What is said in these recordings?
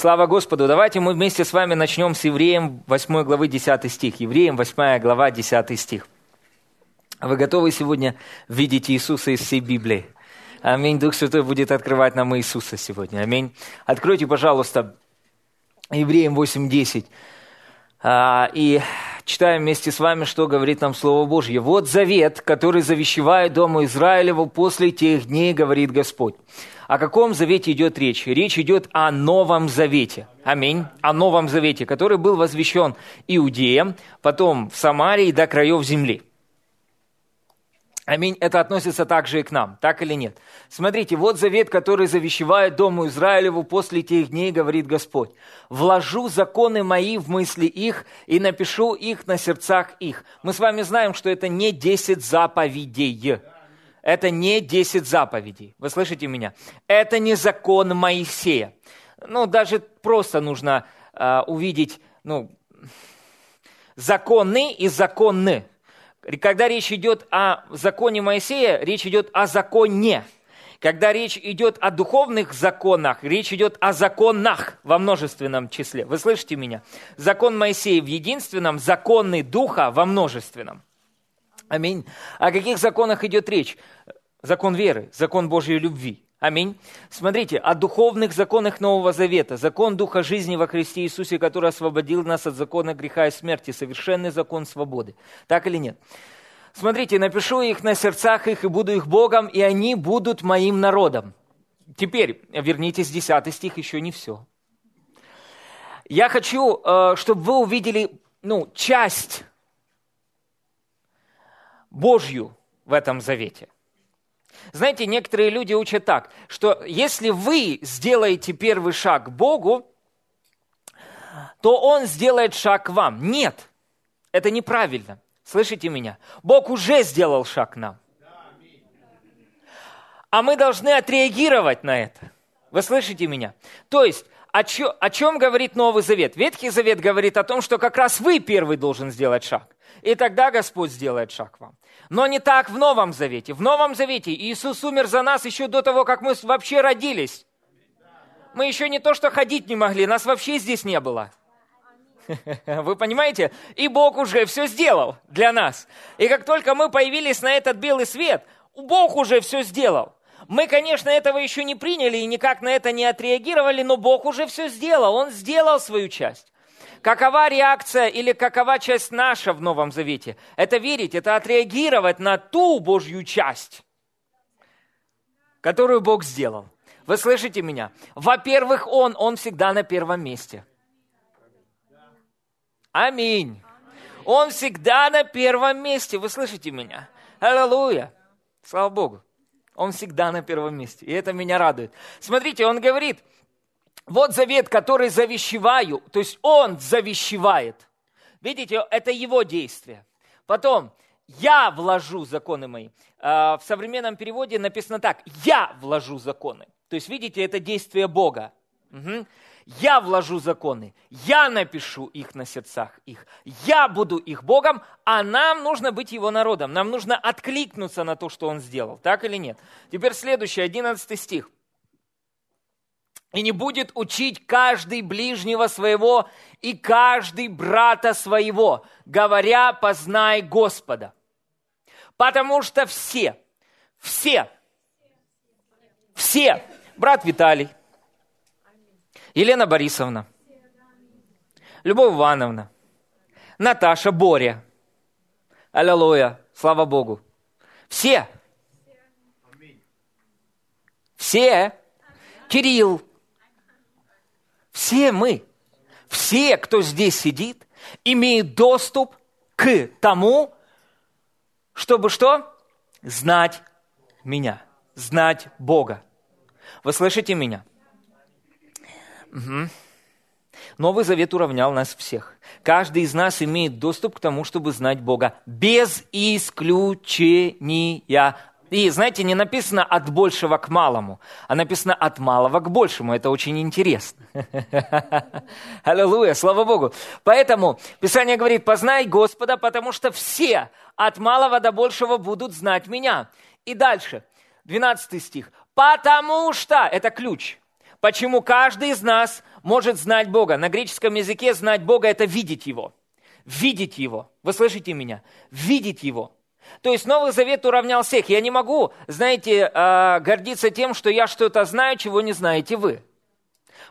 Слава Господу! Давайте мы вместе с вами начнем с Евреем 8 главы 10 стих. Евреям 8 глава 10 стих. Вы готовы сегодня видеть Иисуса из всей Библии? Аминь. Дух Святой будет открывать нам Иисуса сегодня. Аминь. Откройте, пожалуйста, Евреям 8.10. А, и читаем вместе с вами, что говорит нам Слово Божье. «Вот завет, который завещевает Дому Израилеву после тех дней, говорит Господь». О каком завете идет речь? Речь идет о Новом Завете. Аминь. О Новом Завете, который был возвещен Иудеям, потом в Самарии до краев земли. Аминь. Это относится также и к нам, так или нет? Смотрите, вот завет, который завещевает Дому Израилеву после тех дней, говорит Господь. «Вложу законы мои в мысли их и напишу их на сердцах их». Мы с вами знаем, что это не десять заповедей. Это не 10 заповедей. Вы слышите меня? Это не закон Моисея. Ну, даже просто нужно э, увидеть, ну, законы и законны. Когда речь идет о законе Моисея, речь идет о законе. Когда речь идет о духовных законах, речь идет о законах во множественном числе. Вы слышите меня? Закон Моисея в единственном, законы Духа во множественном. Аминь. О каких законах идет речь? Закон веры, закон Божьей любви. Аминь. Смотрите, о духовных законах Нового Завета. Закон Духа жизни во Христе Иисусе, который освободил нас от закона греха и смерти. Совершенный закон свободы. Так или нет? Смотрите, напишу их на сердцах их и буду их Богом, и они будут моим народом. Теперь, вернитесь, 10 стих, еще не все. Я хочу, э, чтобы вы увидели ну, часть Божью в этом завете. Знаете, некоторые люди учат так, что если вы сделаете первый шаг к Богу, то Он сделает шаг к вам. Нет, это неправильно. Слышите меня? Бог уже сделал шаг к нам. А мы должны отреагировать на это. Вы слышите меня? То есть, о, чё, о чем говорит Новый Завет? Ветхий Завет говорит о том, что как раз вы первый должен сделать шаг. И тогда Господь сделает шаг вам. Но не так в Новом Завете. В Новом Завете Иисус умер за нас еще до того, как мы вообще родились. Мы еще не то, что ходить не могли, нас вообще здесь не было. Вы понимаете? И Бог уже все сделал для нас. И как только мы появились на этот белый свет, Бог уже все сделал. Мы, конечно, этого еще не приняли и никак на это не отреагировали, но Бог уже все сделал. Он сделал свою часть. Какова реакция или какова часть наша в Новом Завете? Это верить, это отреагировать на ту Божью часть, которую Бог сделал. Вы слышите меня? Во-первых, Он, Он всегда на первом месте. Аминь. Он всегда на первом месте. Вы слышите меня? Аллилуйя. Слава Богу. Он всегда на первом месте. И это меня радует. Смотрите, он говорит, вот завет, который завещеваю, то есть он завещевает. Видите, это его действие. Потом, я вложу законы мои. А, в современном переводе написано так, я вложу законы. То есть, видите, это действие Бога. Угу. Я вложу законы, я напишу их на сердцах их, я буду их Богом, а нам нужно быть Его народом, нам нужно откликнуться на то, что Он сделал, так или нет? Теперь следующий, 11 стих и не будет учить каждый ближнего своего и каждый брата своего, говоря, познай Господа. Потому что все, все, все, брат Виталий, Елена Борисовна, Любовь Ивановна, Наташа, Боря, Аллилуйя, слава Богу, все, все, Кирилл, все мы, все, кто здесь сидит, имеют доступ к тому, чтобы что? Знать меня, знать Бога. Вы слышите меня? Угу. Новый Завет уравнял нас всех. Каждый из нас имеет доступ к тому, чтобы знать Бога. Без исключения. И, знаете, не написано от большего к малому, а написано от малого к большему. Это очень интересно. Аллилуйя, слава Богу. Поэтому Писание говорит, познай Господа, потому что все от малого до большего будут знать меня. И дальше, 12 стих. Потому что, это ключ, почему каждый из нас может знать Бога. На греческом языке знать Бога – это видеть Его. Видеть Его. Вы слышите меня? Видеть Его. То есть Новый Завет уравнял всех. Я не могу, знаете, а, гордиться тем, что я что-то знаю, чего не знаете вы.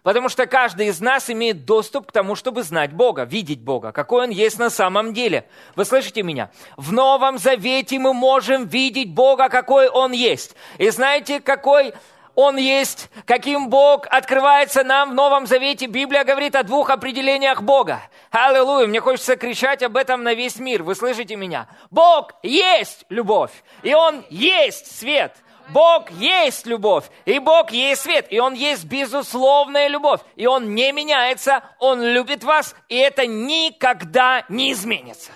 Потому что каждый из нас имеет доступ к тому, чтобы знать Бога, видеть Бога, какой Он есть на самом деле. Вы слышите меня? В Новом Завете мы можем видеть Бога, какой Он есть. И знаете, какой он есть, каким Бог открывается нам в Новом Завете. Библия говорит о двух определениях Бога. Аллилуйя, мне хочется кричать об этом на весь мир. Вы слышите меня? Бог есть любовь, и Он есть свет. Бог есть любовь, и Бог есть свет, и Он есть безусловная любовь, и Он не меняется, Он любит вас, и это никогда не изменится.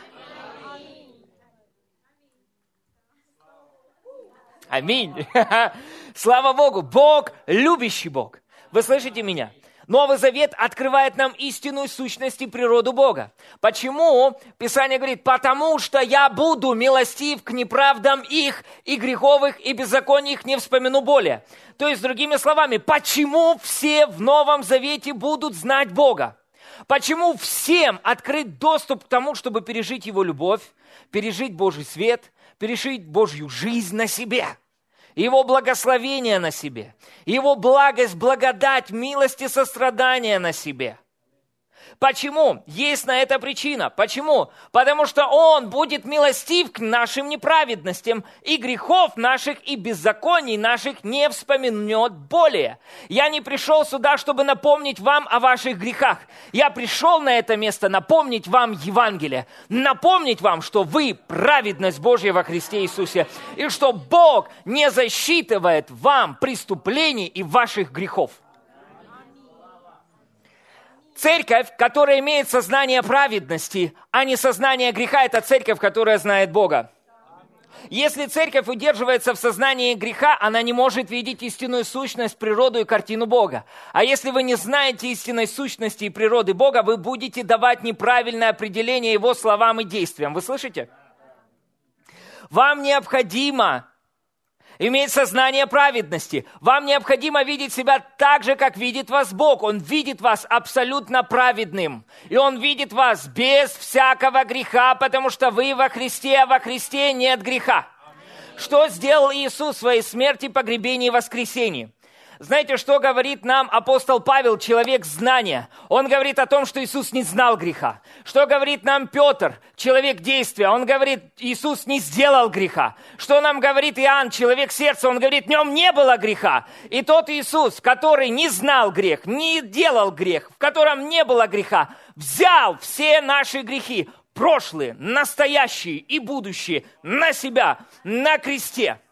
Аминь. Слава Богу, Бог любящий Бог. Вы слышите меня? Новый Завет открывает нам истинную сущность и природу Бога. Почему? Писание говорит, потому что я буду милостив к неправдам их, и греховых, и беззаконий их не вспомину более. То есть, другими словами, почему все в Новом Завете будут знать Бога? Почему всем открыт доступ к тому, чтобы пережить Его любовь, пережить Божий свет, пережить Божью жизнь на себе – его благословение на себе, Его благость, благодать, милость и сострадание на себе – Почему? Есть на это причина. Почему? Потому что Он будет милостив к нашим неправедностям, и грехов наших, и беззаконий наших не вспоминет более. Я не пришел сюда, чтобы напомнить вам о ваших грехах. Я пришел на это место напомнить вам Евангелие, напомнить вам, что вы праведность Божья во Христе Иисусе, и что Бог не засчитывает вам преступлений и ваших грехов. Церковь, которая имеет сознание праведности, а не сознание греха, это церковь, которая знает Бога. Если церковь удерживается в сознании греха, она не может видеть истинную сущность, природу и картину Бога. А если вы не знаете истинной сущности и природы Бога, вы будете давать неправильное определение Его словам и действиям. Вы слышите? Вам необходимо иметь сознание праведности. Вам необходимо видеть себя так же, как видит вас Бог. Он видит вас абсолютно праведным. И Он видит вас без всякого греха, потому что вы во Христе, а во Христе нет греха. Что сделал Иисус в своей смерти, погребении и воскресении? Знаете, что говорит нам апостол Павел, человек знания? Он говорит о том, что Иисус не знал греха. Что говорит нам Петр, человек действия? Он говорит, Иисус не сделал греха. Что нам говорит Иоанн, человек сердца? Он говорит, в нем не было греха. И тот Иисус, который не знал грех, не делал грех, в котором не было греха, взял все наши грехи, прошлые, настоящие и будущие, на себя, на кресте –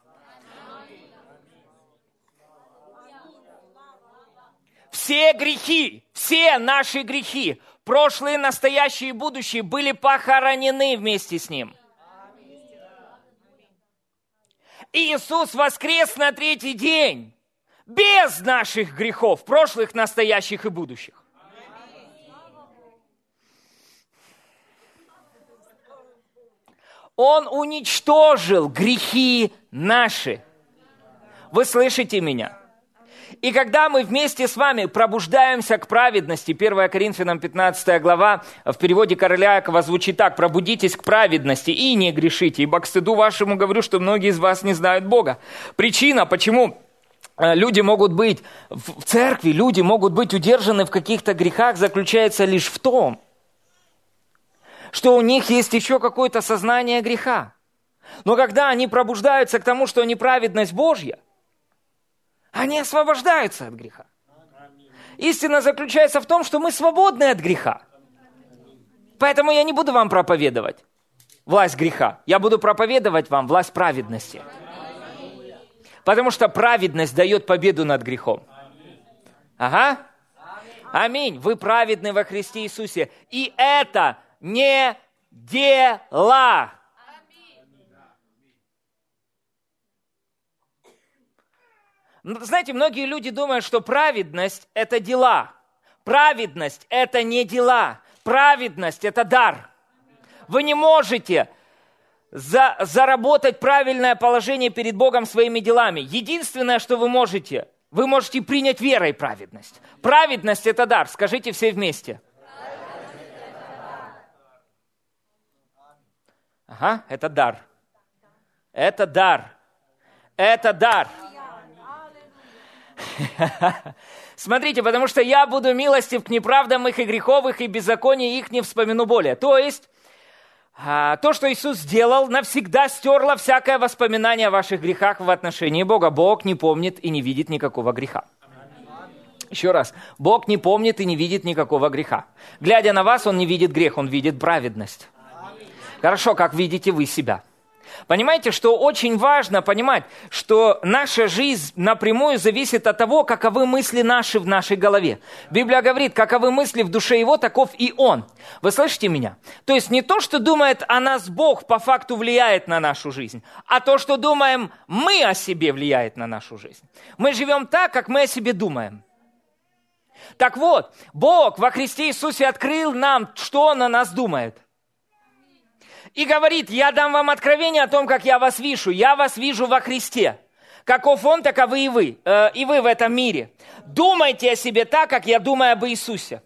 все грехи, все наши грехи, прошлые, настоящие и будущие, были похоронены вместе с Ним. Иисус воскрес на третий день без наших грехов, прошлых, настоящих и будущих. Он уничтожил грехи наши. Вы слышите меня? И когда мы вместе с вами пробуждаемся к праведности, 1 Коринфянам 15 глава в переводе короля Якова звучит так, «Пробудитесь к праведности и не грешите, ибо к стыду вашему говорю, что многие из вас не знают Бога». Причина, почему э, люди могут быть в церкви, люди могут быть удержаны в каких-то грехах, заключается лишь в том, что у них есть еще какое-то сознание греха. Но когда они пробуждаются к тому, что неправедность Божья – они освобождаются от греха. Истина заключается в том, что мы свободны от греха. Поэтому я не буду вам проповедовать власть греха. Я буду проповедовать вам власть праведности. Потому что праведность дает победу над грехом. Ага. Аминь. Вы праведны во Христе Иисусе. И это не дела. Знаете, многие люди думают, что праведность – это дела. Праведность – это не дела. Праведность – это дар. Вы не можете за, заработать правильное положение перед Богом своими делами. Единственное, что вы можете Вы можете принять верой праведность. Праведность – это дар. Скажите все вместе. Ага, это дар. Это дар. Это дар. Смотрите, потому что я буду милостив к неправдам их и греховых, и беззаконие их не вспомину более. То есть, а, то, что Иисус сделал, навсегда стерло всякое воспоминание о ваших грехах в отношении Бога. Бог не помнит и не видит никакого греха. Еще раз, Бог не помнит и не видит никакого греха. Глядя на вас, Он не видит грех, Он видит праведность. Хорошо, как видите вы себя – Понимаете, что очень важно понимать, что наша жизнь напрямую зависит от того, каковы мысли наши в нашей голове. Библия говорит, каковы мысли в душе его, таков и он. Вы слышите меня? То есть не то, что думает о нас Бог, по факту влияет на нашу жизнь, а то, что думаем мы о себе, влияет на нашу жизнь. Мы живем так, как мы о себе думаем. Так вот, Бог во Христе Иисусе открыл нам, что Он о нас думает – и говорит, я дам вам откровение о том, как я вас вижу. Я вас вижу во Христе. Каков Он, таковы и вы. Э, и вы в этом мире. Думайте о себе так, как я думаю об Иисусе.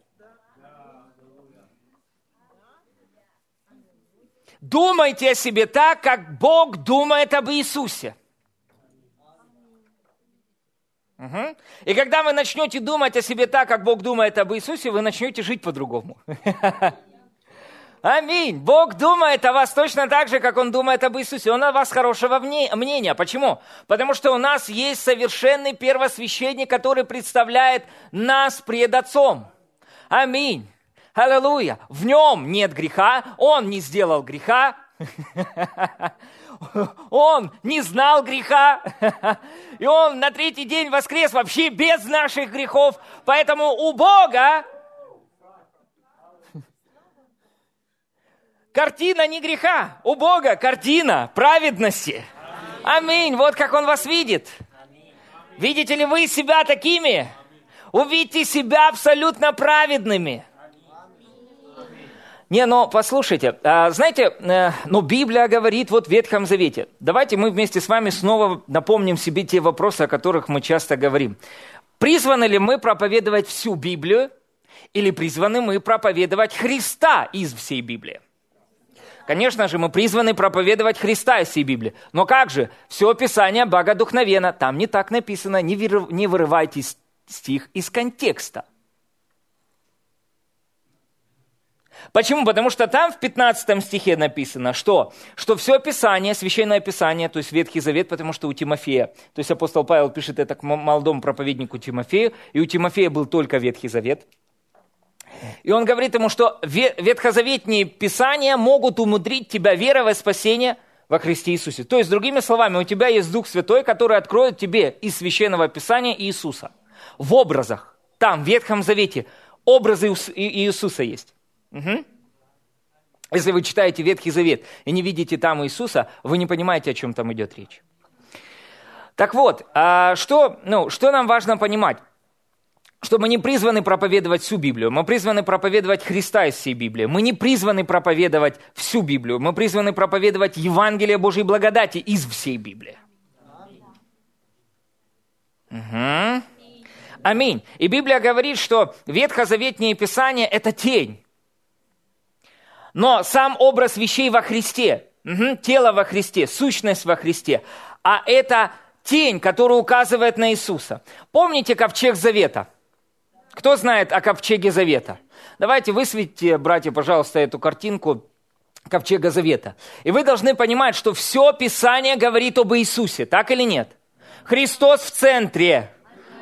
Думайте о себе так, как Бог думает об Иисусе. Угу. И когда вы начнете думать о себе так, как Бог думает об Иисусе, вы начнете жить по-другому. Аминь. Бог думает о вас точно так же, как Он думает об Иисусе. Он о вас хорошего мнения. Почему? Потому что у нас есть совершенный первосвященник, который представляет нас пред Отцом. Аминь. Аллилуйя. В нем нет греха, он не сделал греха, он не знал греха, и он на третий день воскрес вообще без наших грехов. Поэтому у Бога Картина не греха. У Бога картина праведности. Аминь. Вот как Он вас видит. Видите ли вы себя такими? Увидите себя абсолютно праведными. Не, но послушайте, а, знаете, э, ну Библия говорит вот в Ветхом Завете. Давайте мы вместе с вами снова напомним себе те вопросы, о которых мы часто говорим. Призваны ли мы проповедовать всю Библию или призваны мы проповедовать Христа из всей Библии? Конечно же, мы призваны проповедовать Христа из всей Библии. Но как же? Все Писание богодухновенно. Там не так написано. Не, не вырывайте стих из контекста. Почему? Потому что там в 15 стихе написано, что? Что все Писание, Священное Писание, то есть Ветхий Завет, потому что у Тимофея, то есть апостол Павел пишет это к молодому проповеднику Тимофею, и у Тимофея был только Ветхий Завет – и он говорит ему, что ветхозаветные писания могут умудрить тебя верой во спасение во Христе Иисусе. То есть, другими словами, у тебя есть Дух Святой, который откроет тебе из Священного Писания Иисуса. В образах, там, в Ветхом Завете, образы Иисуса есть. Угу. Если вы читаете Ветхий Завет и не видите там Иисуса, вы не понимаете, о чем там идет речь. Так вот, а что, ну, что нам важно понимать? Что мы не призваны проповедовать всю Библию, мы призваны проповедовать Христа из всей Библии. Мы не призваны проповедовать всю Библию, мы призваны проповедовать Евангелие Божьей благодати из всей Библии. Угу. Аминь. И Библия говорит, что ветхозаветнее Писание – это тень. Но сам образ вещей во Христе, угу, тело во Христе, сущность во Христе, а это тень, которая указывает на Иисуса. Помните ковчег Завета – кто знает о ковчеге Завета? Давайте высветите, братья, пожалуйста, эту картинку ковчега Завета. И вы должны понимать, что все Писание говорит об Иисусе, так или нет? Христос в центре.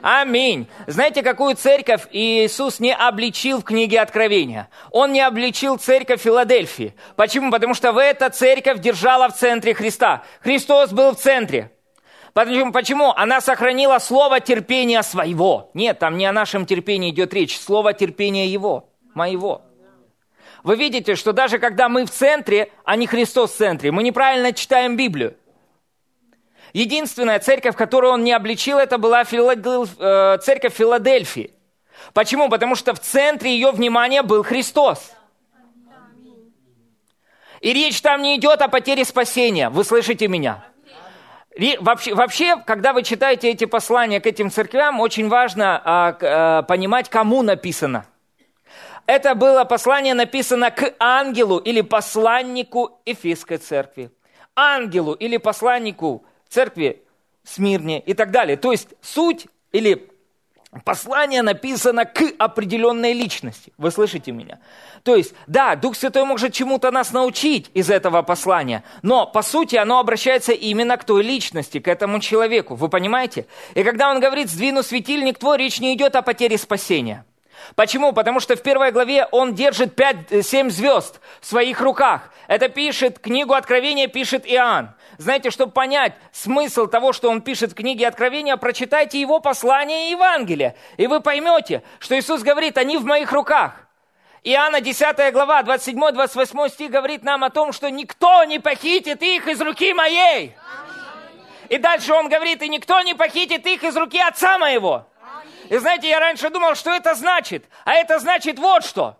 Аминь. Знаете, какую церковь Иисус не обличил в книге Откровения? Он не обличил церковь Филадельфии. Почему? Потому что в эта церковь держала в центре Христа. Христос был в центре. Почему? Почему? Она сохранила слово терпения своего. Нет, там не о нашем терпении идет речь. Слово терпения его, моего. Вы видите, что даже когда мы в центре, а не Христос в центре, мы неправильно читаем Библию. Единственная церковь, которую он не обличил, это была Филадельф... Э, церковь Филадельфии. Почему? Потому что в центре ее внимания был Христос. И речь там не идет о потере спасения. Вы слышите меня? Вообще, вообще, когда вы читаете эти послания к этим церквям, очень важно а, а, понимать, кому написано. Это было послание написано к ангелу или посланнику Эфесской церкви, ангелу или посланнику церкви Смирне и так далее. То есть суть или Послание написано к определенной личности. Вы слышите меня? То есть, да, Дух Святой может чему-то нас научить из этого послания, но, по сути, оно обращается именно к той личности, к этому человеку. Вы понимаете? И когда он говорит «сдвину светильник твой», речь не идет о потере спасения – Почему? Потому что в первой главе он держит 5-7 звезд в своих руках. Это пишет, книгу Откровения пишет Иоанн. Знаете, чтобы понять смысл того, что он пишет в книге Откровения, прочитайте его послание и Евангелие. И вы поймете, что Иисус говорит, они в моих руках. Иоанна 10 глава, 27-28 стих говорит нам о том, что никто не похитит их из руки моей. И дальше он говорит, и никто не похитит их из руки отца моего. И знаете, я раньше думал, что это значит. А это значит вот что.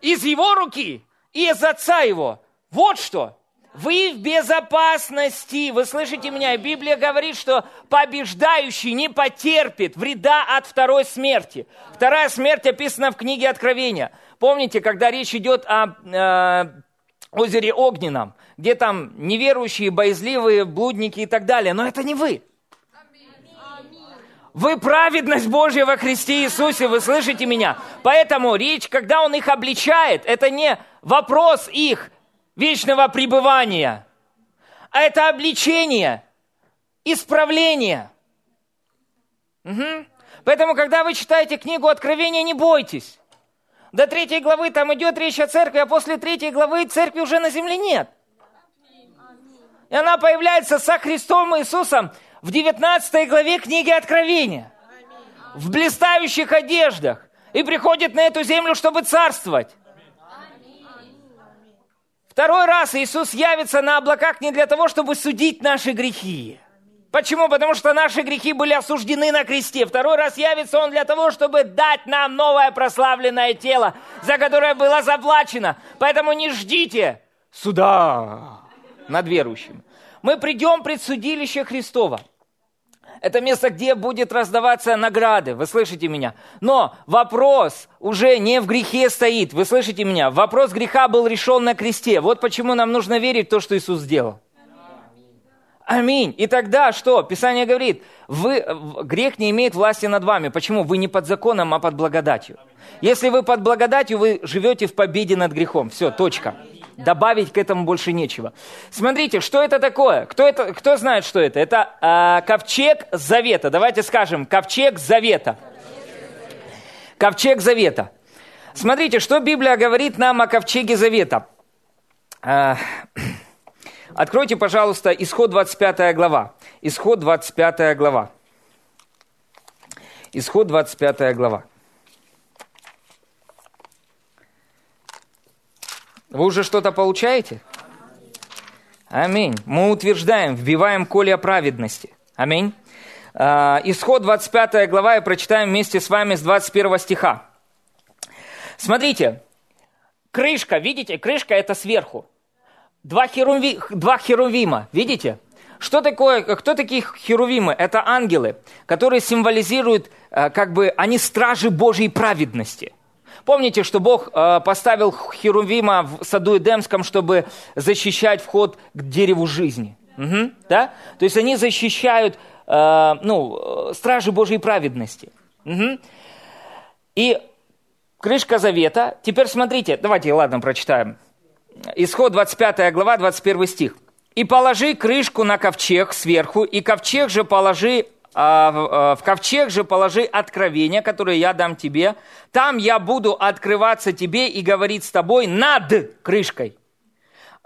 Из его руки и из отца его. Вот что. Вы в безопасности. Вы слышите меня? Библия говорит, что побеждающий не потерпит вреда от второй смерти. Вторая смерть описана в книге Откровения. Помните, когда речь идет о э, озере Огненном, где там неверующие, боязливые, блудники и так далее. Но это не вы. Вы праведность Божья во Христе Иисусе, вы слышите меня? Поэтому речь, когда Он их обличает, это не вопрос их вечного пребывания, а это обличение, исправление. Угу. Поэтому, когда вы читаете книгу Откровения, не бойтесь. До третьей главы там идет речь о церкви, а после третьей главы церкви уже на земле нет. И она появляется со Христом Иисусом в 19 главе книги Откровения. В блистающих одеждах. И приходит на эту землю, чтобы царствовать. Второй раз Иисус явится на облаках не для того, чтобы судить наши грехи. Почему? Потому что наши грехи были осуждены на кресте. Второй раз явится Он для того, чтобы дать нам новое прославленное тело, за которое было заплачено. Поэтому не ждите суда над верующими. Мы придем пред судилище Христова. Это место, где будет раздаваться награды. Вы слышите меня? Но вопрос уже не в грехе стоит. Вы слышите меня? Вопрос греха был решен на кресте. Вот почему нам нужно верить в то, что Иисус сделал. Аминь. И тогда что? Писание говорит, вы, грех не имеет власти над вами. Почему? Вы не под законом, а под благодатью. Если вы под благодатью, вы живете в победе над грехом. Все, точка. Добавить к этому больше нечего. Смотрите, что это такое? Кто, это, кто знает, что это? Это э, ковчег завета. Давайте скажем, ковчег завета. Ковчег завета. Смотрите, что Библия говорит нам о ковчеге завета. Э, Откройте, пожалуйста, исход 25 глава. Исход 25 глава. Исход 25 глава. Вы уже что-то получаете? Аминь. Мы утверждаем, вбиваем коле праведности. Аминь. А, исход 25 глава и прочитаем вместе с вами с 21 стиха. Смотрите, крышка, видите, крышка это сверху. Два, херуви, два херувима, видите? Что такое, кто такие херувимы? Это ангелы, которые символизируют, э, как бы, они стражи Божьей праведности. Помните, что Бог э, поставил херувима в саду Эдемском, чтобы защищать вход к дереву жизни. Угу, да? То есть они защищают э, ну, стражи Божьей праведности. Угу. И крышка завета. Теперь смотрите, давайте, ладно, прочитаем. Исход 25 глава, 21 стих. «И положи крышку на ковчег сверху, и ковчег же положи в ковчег же положи откровение, которое я дам тебе. Там я буду открываться тебе и говорить с тобой над крышкой.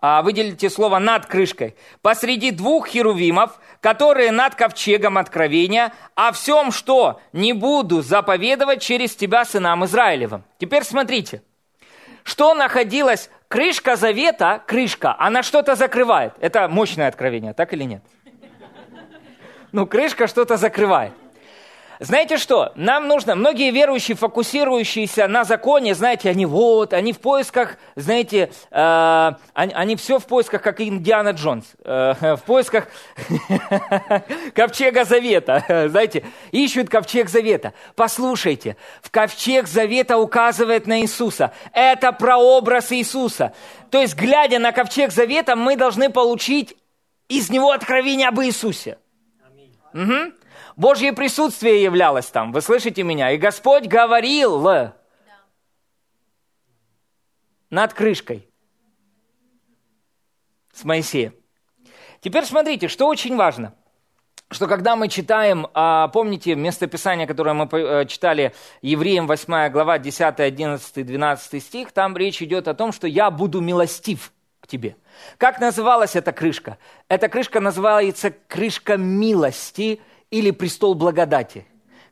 А, выделите слово «над крышкой». Посреди двух херувимов, которые над ковчегом откровения, о всем, что не буду заповедовать через тебя сынам Израилевым. Теперь смотрите, что находилось крышка завета, крышка, она что-то закрывает. Это мощное откровение, так или нет? Ну, крышка что-то закрывает. Знаете что? Нам нужно, многие верующие, фокусирующиеся на законе, знаете, они вот, они в поисках, знаете, э, они, они все в поисках, как Индиана Джонс, э, в поисках ковчега завета, знаете, ищут ковчег завета. Послушайте, в ковчег завета указывает на Иисуса. Это прообраз Иисуса. То есть, глядя на ковчег завета, мы должны получить из него откровение об Иисусе. Угу. Божье присутствие являлось там, вы слышите меня? И Господь говорил да. над крышкой с Моисеем. Теперь смотрите, что очень важно, что когда мы читаем, а, помните местописание, которое мы э, читали Евреям 8 глава 10, 11, 12 стих, там речь идет о том, что я буду милостив к тебе. Как называлась эта крышка? Эта крышка называется крышка милости – или престол благодати.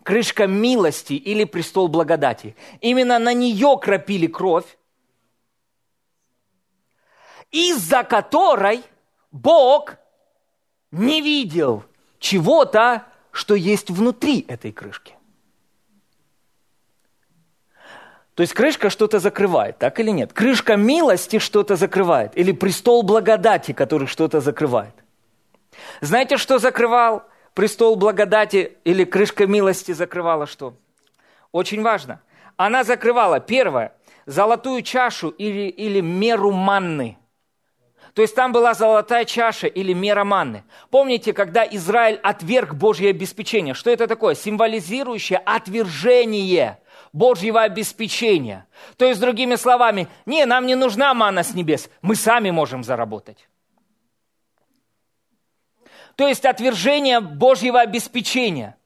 Крышка милости или престол благодати. Именно на нее кропили кровь, из-за которой Бог не видел чего-то, что есть внутри этой крышки. То есть крышка что-то закрывает, так или нет? Крышка милости что-то закрывает. Или престол благодати, который что-то закрывает. Знаете, что закрывал престол благодати или крышка милости закрывала что? Очень важно. Она закрывала, первое, золотую чашу или, или меру манны. То есть там была золотая чаша или мера манны. Помните, когда Израиль отверг Божье обеспечение? Что это такое? Символизирующее отвержение Божьего обеспечения. То есть, другими словами, не, нам не нужна манна с небес, мы сами можем заработать. То есть отвержение Божьего обеспечения.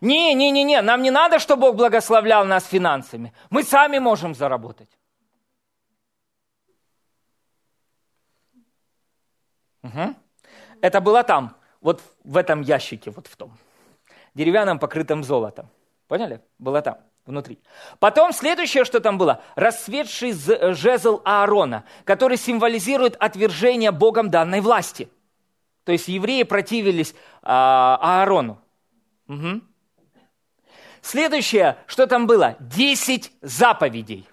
Не, не, не, не, нам не надо, чтобы Бог благословлял нас финансами. Мы сами можем заработать. Угу. Это было там, вот в этом ящике, вот в том. Деревянном, покрытом золотом. Поняли? Было там, внутри. Потом следующее, что там было, расцветший жезл Аарона, который символизирует отвержение Богом данной власти – то есть евреи противились а, Аарону. Угу. Следующее, что там было? Десять заповедей.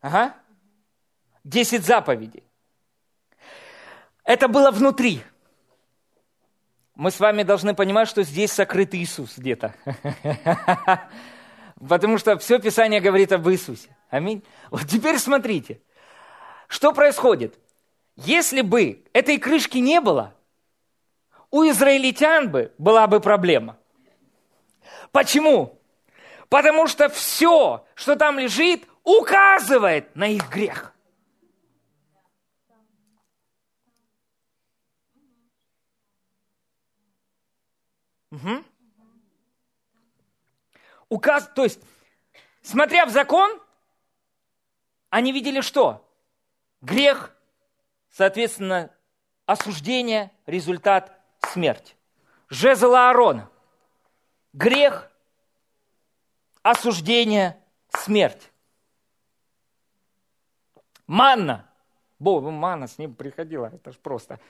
Ага. Десять заповедей. Это было внутри. Мы с вами должны понимать, что здесь сокрыт Иисус где-то. Потому что все Писание говорит об Иисусе. Аминь. Вот теперь смотрите, что происходит. Если бы этой крышки не было, у израильтян бы была бы проблема. Почему? Потому что все, что там лежит, указывает на их грех. Угу. Указ, то есть, смотря в закон, они видели что? Грех Соответственно, осуждение, результат – смерть. Жезл Аарона. Грех, осуждение, смерть. Манна. Бог, ну, манна с ним приходила, это ж просто.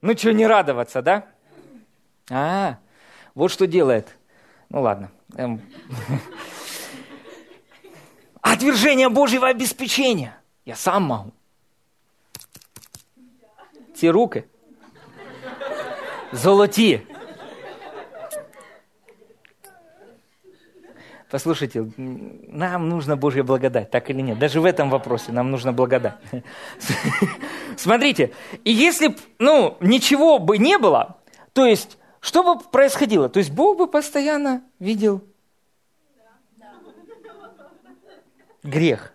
Ну что, не радоваться, да? А, вот что делает. Ну ладно. Эм. Отвержение Божьего обеспечения. Я сам могу ці руки золоті. Послушайте, нам нужна Божья благодать, так или нет? Даже в этом вопросе нам нужна благодать. Смотрите, и если ну, ничего бы не было, то есть, что бы происходило? То есть, Бог бы постоянно видел грех.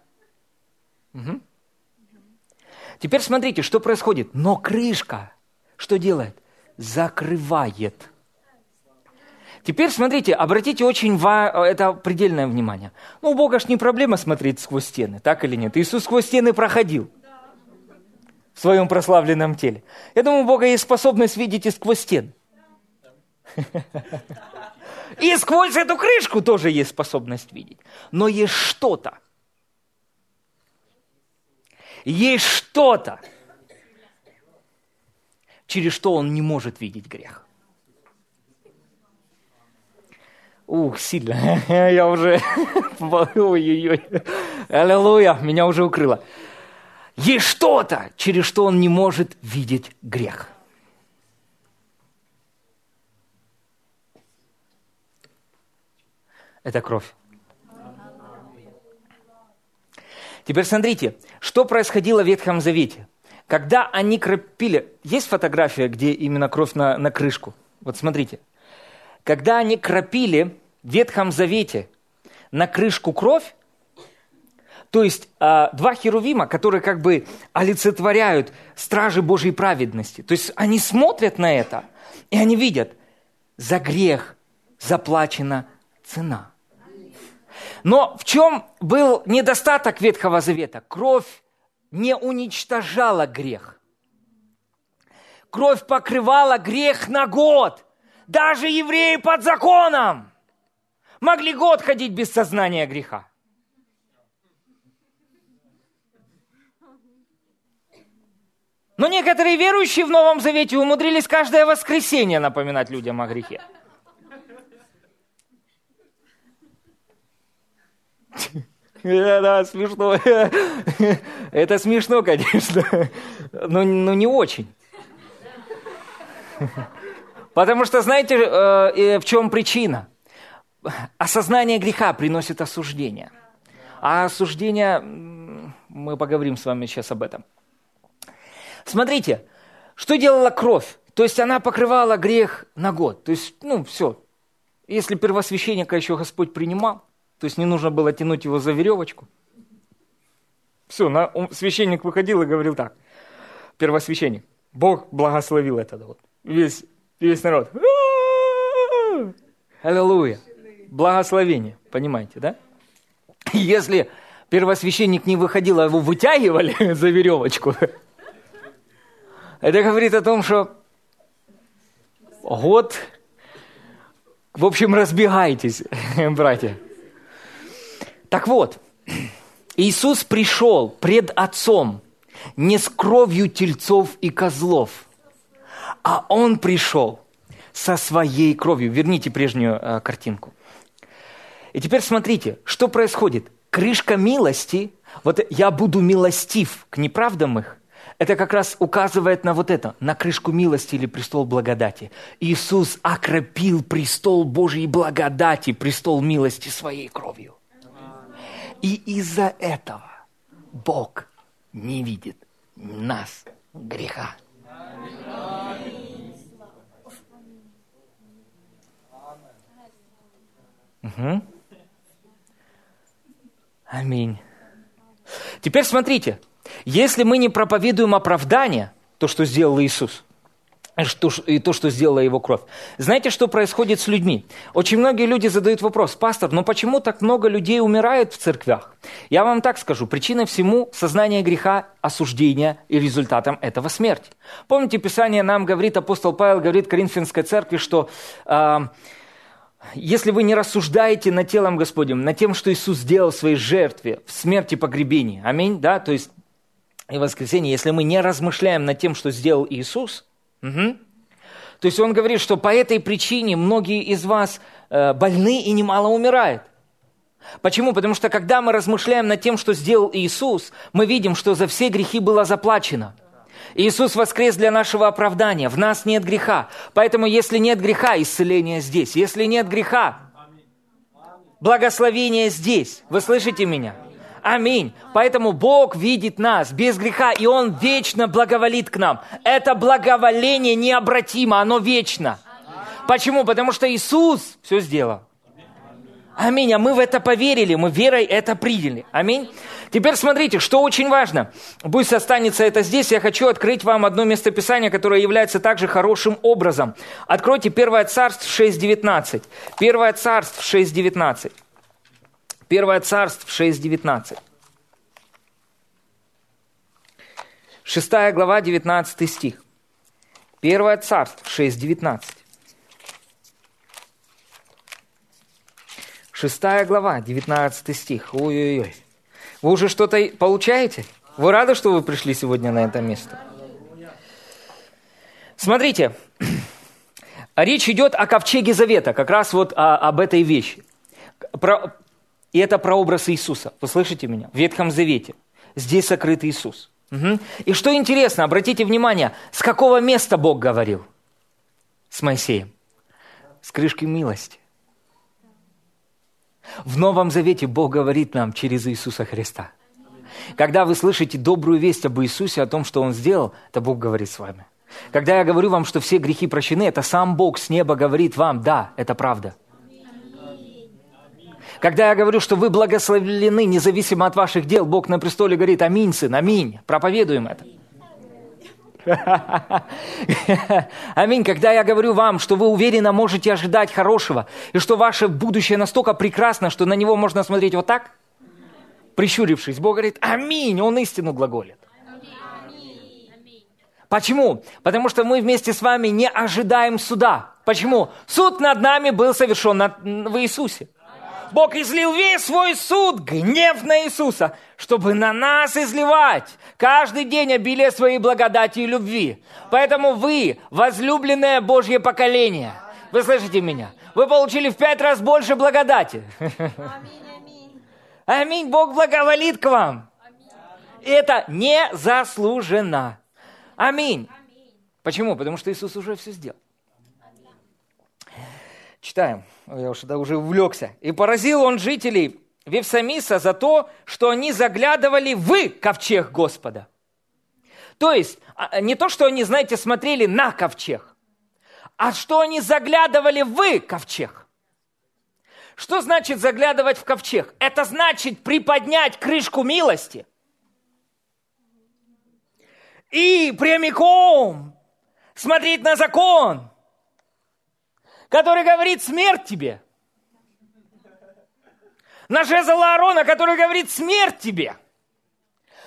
Угу. Теперь смотрите, что происходит. Но крышка что делает? Закрывает. Теперь смотрите, обратите очень ва... это предельное внимание. Ну, у Бога ж не проблема смотреть сквозь стены, так или нет? Иисус сквозь стены проходил в своем прославленном теле. Я думаю, у Бога есть способность видеть и сквозь стены. И сквозь эту крышку тоже есть способность видеть. Но есть что-то, есть что-то, через что он не может видеть грех. Ух, сильно. Я уже... Ой-ой-ой. Аллилуйя, меня уже укрыло. Есть что-то, через что он не может видеть грех. Это кровь. Теперь смотрите, что происходило в Ветхом Завете. Когда они кропили... Есть фотография, где именно кровь на, на крышку? Вот смотрите. Когда они кропили в Ветхом Завете на крышку кровь, то есть э, два херувима, которые как бы олицетворяют стражи Божьей праведности. То есть они смотрят на это, и они видят, за грех заплачена цена. Но в чем был недостаток Ветхого Завета? Кровь не уничтожала грех. Кровь покрывала грех на год. Даже евреи под законом могли год ходить без сознания греха. Но некоторые верующие в Новом Завете умудрились каждое воскресенье напоминать людям о грехе. Да, смешно. Это смешно, конечно, но, но не очень. Потому что знаете, э, в чем причина? Осознание греха приносит осуждение. А осуждение, мы поговорим с вами сейчас об этом. Смотрите, что делала кровь? То есть она покрывала грех на год. То есть, ну, все. Если первосвященника еще Господь принимал, то есть не нужно было тянуть его за веревочку. Все, на, священник выходил и говорил так. Первосвященник. Бог благословил это. Вот. Весь, весь народ. Аллилуйя. Благословение. Понимаете, да? Если первосвященник не выходил, а его вытягивали за веревочку, это говорит о том, что год, в общем, разбегайтесь, братья. Так вот, Иисус пришел пред Отцом не с кровью тельцов и козлов, а Он пришел со своей кровью. Верните прежнюю э, картинку. И теперь смотрите, что происходит. Крышка милости, вот я буду милостив к неправдам их, это как раз указывает на вот это, на крышку милости или престол благодати. Иисус окропил престол Божьей благодати, престол милости своей кровью. И из-за этого Бог не видит нас греха. Угу. Аминь. Теперь смотрите, если мы не проповедуем оправдание, то, что сделал Иисус, и то, что сделала его кровь. Знаете, что происходит с людьми? Очень многие люди задают вопрос, пастор, но почему так много людей умирает в церквях? Я вам так скажу, причиной всему сознание греха, осуждения и результатом этого смерть. Помните, Писание нам говорит, апостол Павел говорит Коринфянской церкви, что э, если вы не рассуждаете над телом Господним, над тем, что Иисус сделал в своей жертве, в смерти погребении, аминь, да, то есть и воскресенье, если мы не размышляем над тем, что сделал Иисус, угу, то есть он говорит, что по этой причине многие из вас э, больны и немало умирают. Почему? Потому что когда мы размышляем над тем, что сделал Иисус, мы видим, что за все грехи было заплачено. Иисус воскрес для нашего оправдания. В нас нет греха. Поэтому, если нет греха, исцеление здесь. Если нет греха, благословение здесь. Вы слышите меня? Аминь. Поэтому Бог видит нас без греха, и Он вечно благоволит к нам. Это благоволение необратимо, оно вечно. Почему? Потому что Иисус все сделал. Аминь. А мы в это поверили, мы верой это приняли. Аминь. Теперь смотрите, что очень важно. Пусть останется это здесь. Я хочу открыть вам одно местописание, которое является также хорошим образом. Откройте 1 Царств 6.19. 1 Царств 6.19. Первое царство 6.19. Шестая глава, 19 стих. Первое царство 6.19. Шестая глава, 19 стих. Ой-ой-ой. Вы уже что-то получаете? Вы рады, что вы пришли сегодня на это место? Смотрите, речь идет о ковчеге завета, как раз вот о, об этой вещи. И это прообраз Иисуса. Вы слышите меня? В Ветхом Завете. Здесь сокрыт Иисус. Угу. И что интересно, обратите внимание, с какого места Бог говорил с Моисеем? С крышки милости. В Новом Завете Бог говорит нам через Иисуса Христа. Когда вы слышите добрую весть об Иисусе, о том, что Он сделал, это Бог говорит с вами. Когда я говорю вам, что все грехи прощены, это сам Бог с неба говорит вам, да, это правда. Когда я говорю, что вы благословлены, независимо от ваших дел, Бог на престоле говорит, аминь, сын, аминь. Проповедуем это. Аминь. Когда я говорю вам, что вы уверенно можете ожидать хорошего, и что ваше будущее настолько прекрасно, что на него можно смотреть вот так, прищурившись, Бог говорит, аминь, Он истину глаголит. Почему? Потому что мы вместе с вами не ожидаем суда. Почему? Суд над нами был совершен в Иисусе. Бог излил весь свой суд, гнев на Иисуса, чтобы на нас изливать каждый день обилие своей благодати и любви. Поэтому вы, возлюбленное Божье поколение, вы слышите меня? Вы получили в пять раз больше благодати. Аминь. Бог благоволит к вам. И это незаслуженно. Аминь. Почему? Потому что Иисус уже все сделал. Читаем. Я уже, да, уже увлекся. «И поразил он жителей Вевсамиса за то, что они заглядывали в ковчег Господа». То есть, а, не то, что они, знаете, смотрели на ковчег, а что они заглядывали в ковчег. Что значит заглядывать в ковчег? Это значит приподнять крышку милости и прямиком смотреть на закон – который говорит смерть тебе. На жезл Аарона, который говорит смерть тебе.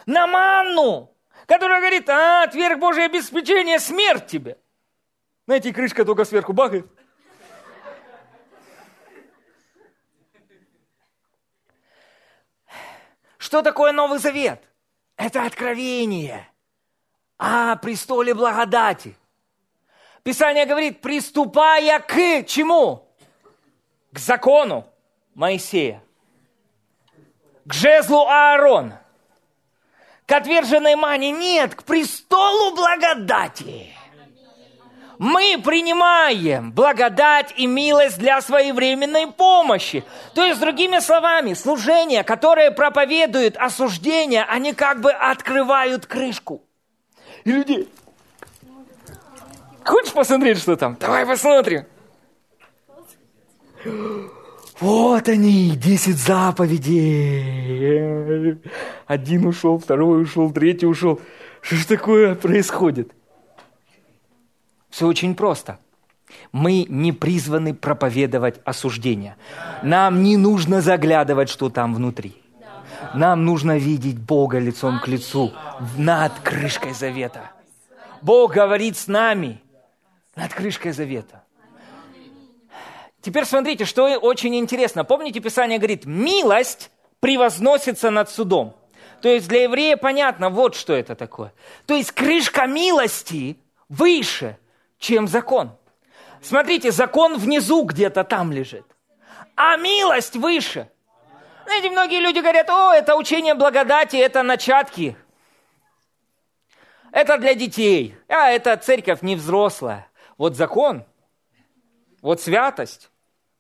На манну, которая говорит, а, отверг Божие обеспечение, смерть тебе. Знаете, крышка только сверху бахает. Что такое Новый Завет? Это откровение о престоле благодати. Писание говорит, приступая к чему? К закону Моисея, к жезлу Аарона, к отверженной мане. Нет, к престолу благодати. Мы принимаем благодать и милость для своевременной помощи. То есть, другими словами, служение, которое проповедует осуждение, они как бы открывают крышку. И люди, Хочешь посмотреть, что там? Давай посмотрим. Вот они, десять заповедей. Один ушел, второй ушел, третий ушел. Что ж такое происходит? Все очень просто. Мы не призваны проповедовать осуждение. Нам не нужно заглядывать, что там внутри. Нам нужно видеть Бога лицом к лицу над крышкой завета. Бог говорит с нами над крышкой завета. Теперь смотрите, что очень интересно. Помните, Писание говорит, милость превозносится над судом. То есть для еврея понятно, вот что это такое. То есть крышка милости выше, чем закон. Смотрите, закон внизу где-то там лежит, а милость выше. Знаете, многие люди говорят, о, это учение благодати, это начатки. Это для детей, а это церковь не взрослая. Вот закон, вот святость,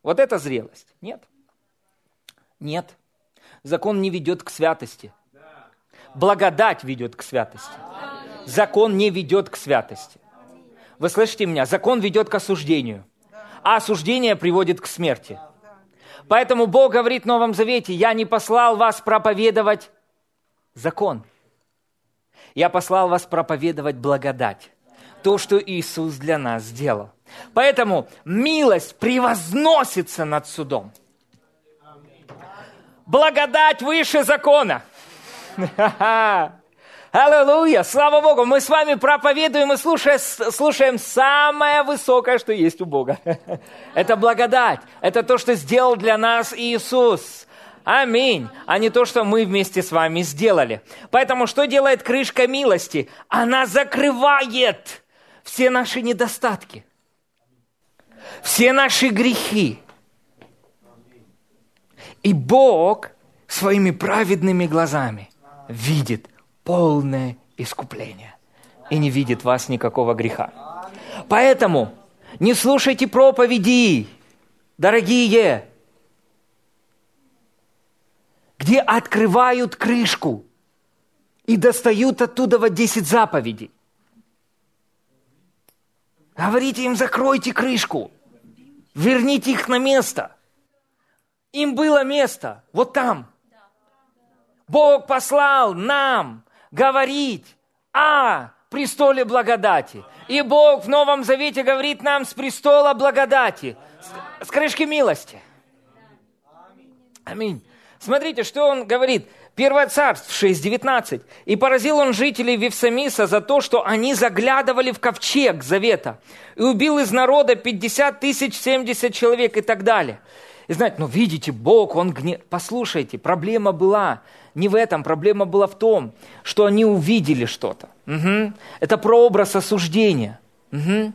вот это зрелость. Нет. Нет. Закон не ведет к святости. Благодать ведет к святости. Закон не ведет к святости. Вы слышите меня? Закон ведет к осуждению. А осуждение приводит к смерти. Поэтому Бог говорит в Новом Завете, я не послал вас проповедовать закон. Я послал вас проповедовать благодать то, что Иисус для нас сделал. Поэтому милость превозносится над судом. Благодать выше закона. Аллилуйя! Слава Богу! Мы с вами проповедуем и слушаем, слушаем самое высокое, что есть у Бога. Это благодать. Это то, что сделал для нас Иисус. Аминь. А не то, что мы вместе с вами сделали. Поэтому что делает крышка милости? Она закрывает все наши недостатки, все наши грехи. И Бог своими праведными глазами видит полное искупление и не видит вас никакого греха. Поэтому не слушайте проповеди, дорогие, где открывают крышку и достают оттуда вот 10 заповедей. Говорите им, закройте крышку, верните их на место. Им было место, вот там. Бог послал нам говорить о престоле благодати. И Бог в Новом Завете говорит нам с престола благодати, с, с крышки милости. Аминь. Смотрите, что он говорит. Первое царство 6.19. «И поразил он жителей Вифсамиса за то, что они заглядывали в ковчег завета, и убил из народа 50 тысяч 70 человек» и так далее. И знаете, ну видите, Бог, Он гнев... Послушайте, проблема была не в этом, проблема была в том, что они увидели что-то. Угу. Это прообраз осуждения. Угу.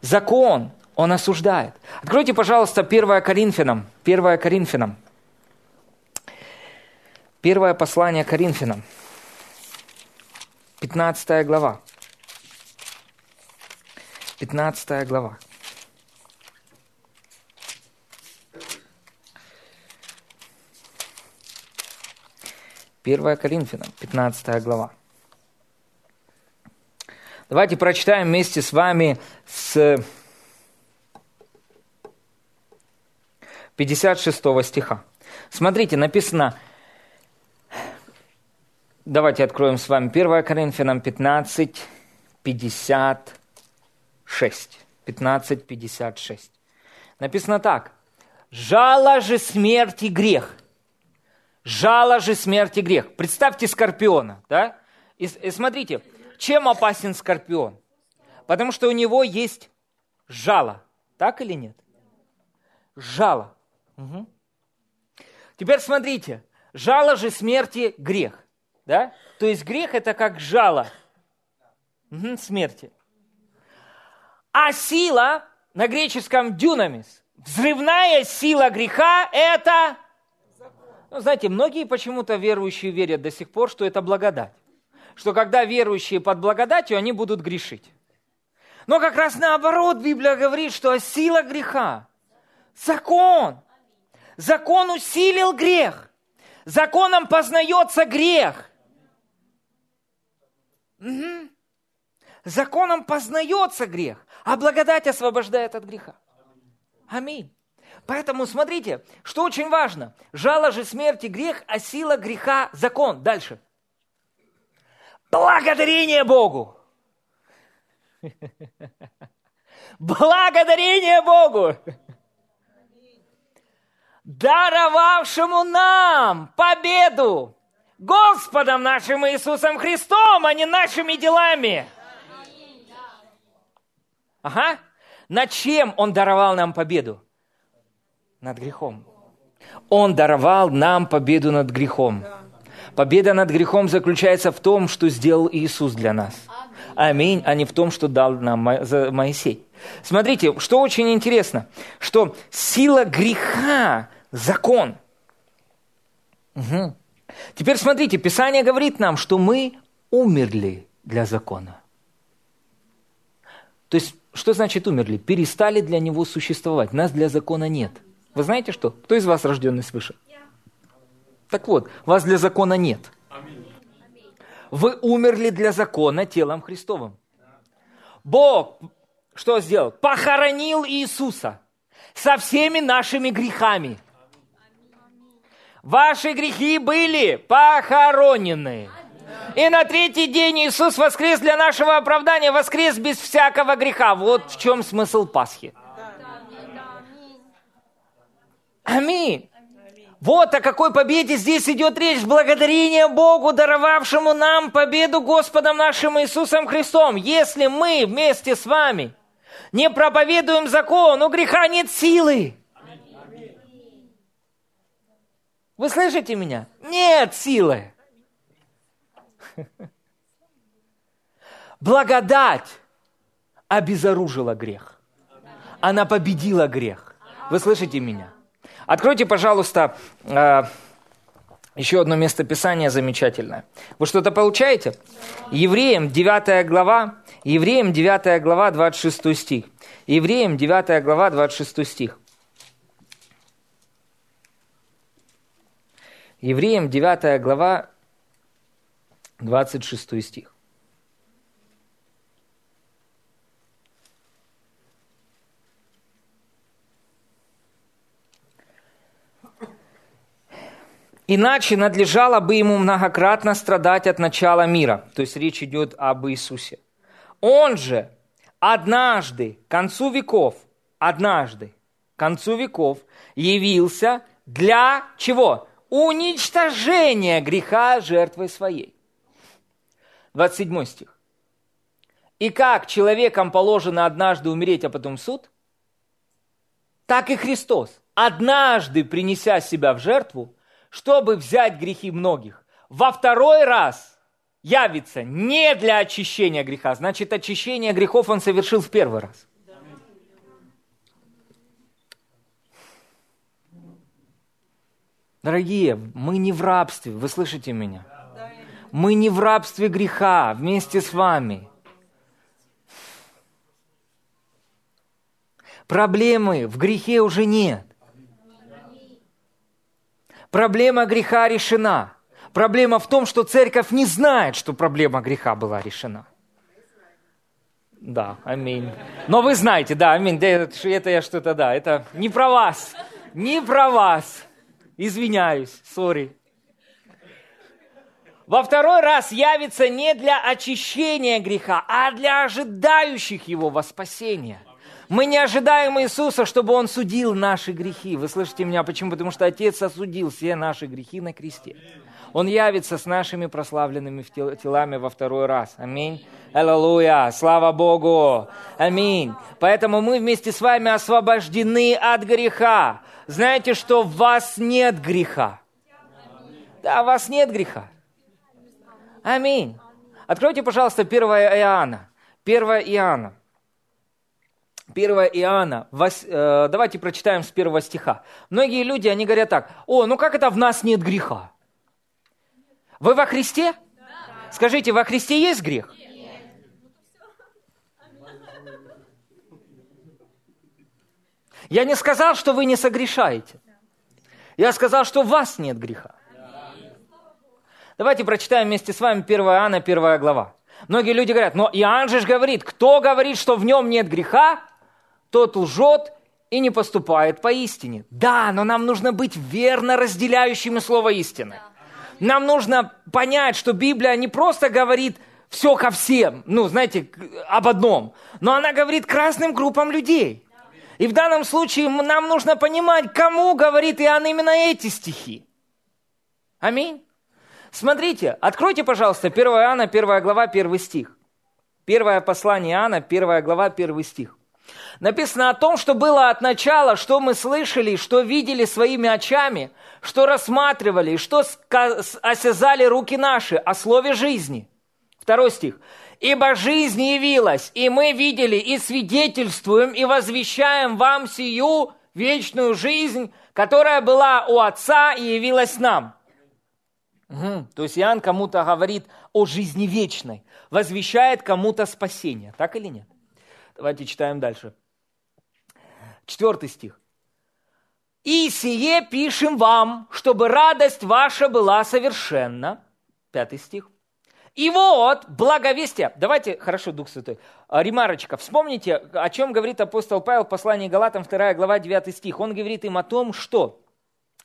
Закон, он осуждает. Откройте, пожалуйста, 1 Коринфянам. 1 Коринфянам. Первое послание Коринфянам. 15 глава. 15 глава. Первая Коринфянам, 15 глава. Давайте прочитаем вместе с вами с 56 стиха. Смотрите, написано, давайте откроем с вами 1 Коринфянам 15, 56. 15, 56. Написано так. «Жало же смерти грех, Жало же смерти грех. Представьте скорпиона, да? И, и смотрите, чем опасен скорпион? Потому что у него есть жало. Так или нет? Жало. Угу. Теперь смотрите, жало же смерти грех. Да? То есть грех это как жало угу, смерти. А сила на греческом дюнамис, взрывная сила греха это ну, знаете, многие почему-то верующие верят до сих пор, что это благодать. Что когда верующие под благодатью, они будут грешить. Но как раз наоборот Библия говорит, что сила греха – закон. Закон усилил грех. Законом познается грех. Угу. Законом познается грех, а благодать освобождает от греха. Аминь. Поэтому смотрите, что очень важно. Жало же смерти грех, а сила греха закон. Дальше. Благодарение Богу. Благодарение Богу. Даровавшему нам победу Господом нашим Иисусом Христом, а не нашими делами. Ага. Над чем Он даровал нам победу? над грехом. Он даровал нам победу над грехом. Победа над грехом заключается в том, что сделал Иисус для нас. Аминь, а не в том, что дал нам Моисей. Смотрите, что очень интересно, что сила греха – закон. Угу. Теперь смотрите, Писание говорит нам, что мы умерли для закона. То есть, что значит умерли? Перестали для него существовать. Нас для закона нет – вы знаете что? Кто из вас рожденный свыше? Так вот, вас для закона нет. Вы умерли для закона телом Христовым. Бог что сделал? Похоронил Иисуса со всеми нашими грехами. Ваши грехи были похоронены. И на третий день Иисус воскрес для нашего оправдания, воскрес без всякого греха. Вот в чем смысл Пасхи. Аминь. Вот о какой победе здесь идет речь. Благодарение Богу, даровавшему нам победу Господом нашим Иисусом Христом. Если мы вместе с вами не проповедуем закон, у греха нет силы. Вы слышите меня? Нет силы. Благодать, обезоружила грех. Она победила грех. Вы слышите меня? Откройте, пожалуйста, э, еще одно местописание замечательное. Вы что-то получаете? Евреям 9 глава, Евреям 9 глава, 26 стих. Евреям 9 глава, 26 стих. Евреям 9 глава, 26 стих. Иначе надлежало бы ему многократно страдать от начала мира. То есть речь идет об Иисусе. Он же однажды, к концу веков, однажды, к концу веков, явился для чего? Уничтожения греха жертвой своей. 27 стих. И как человекам положено однажды умереть, а потом суд, так и Христос, однажды принеся себя в жертву, чтобы взять грехи многих, во второй раз явится не для очищения греха, значит, очищение грехов он совершил в первый раз. Дорогие, мы не в рабстве, вы слышите меня? Мы не в рабстве греха вместе с вами. Проблемы в грехе уже нет. Проблема греха решена. Проблема в том, что церковь не знает, что проблема греха была решена. Да, аминь. Но вы знаете, да, аминь. Это, это я что-то, да, это не про вас. Не про вас. Извиняюсь, сори. Во второй раз явится не для очищения греха, а для ожидающих его во спасение. Мы не ожидаем Иисуса, чтобы Он судил наши грехи. Вы слышите меня? Почему? Потому что Отец осудил все наши грехи на кресте. Он явится с нашими прославленными телами во второй раз. Аминь. Аллилуйя. Слава Богу. Аминь. Поэтому мы вместе с вами освобождены от греха. Знаете, что в вас нет греха. Да, в вас нет греха. Аминь. Откройте, пожалуйста, 1 Иоанна. 1 Иоанна. 1 Иоанна, э, давайте прочитаем с первого стиха. Многие люди, они говорят так, о, ну как это в нас нет греха? Вы во Христе? Да. Скажите, во Христе есть грех? Нет. Я не сказал, что вы не согрешаете. Я сказал, что в вас нет греха. Давайте прочитаем вместе с вами 1 Иоанна, 1 глава. Многие люди говорят, но Иоанн же говорит, кто говорит, что в нем нет греха, тот лжет и не поступает по истине. Да, но нам нужно быть верно разделяющими слово истины. Нам нужно понять, что Библия не просто говорит все ко всем, ну, знаете, об одном, но она говорит к разным группам людей. И в данном случае нам нужно понимать, кому говорит Иоанн именно эти стихи. Аминь. Смотрите, откройте, пожалуйста, 1 Иоанна, 1 глава, 1 стих. Первое послание Иоанна, 1 глава, 1 стих. Написано о том, что было от начала, что мы слышали, что видели своими очами, что рассматривали, что осязали руки наши о слове жизни. Второй стих. «Ибо жизнь явилась, и мы видели, и свидетельствуем, и возвещаем вам сию вечную жизнь, которая была у Отца и явилась нам». Угу. То есть Иоанн кому-то говорит о жизни вечной, возвещает кому-то спасение. Так или нет? Давайте читаем дальше. Четвертый стих. «И сие пишем вам, чтобы радость ваша была совершенна». Пятый стих. И вот, благовестие. Давайте, хорошо, Дух Святой. А, ремарочка. Вспомните, о чем говорит апостол Павел в послании Галатам, 2 глава, 9 стих. Он говорит им о том, что,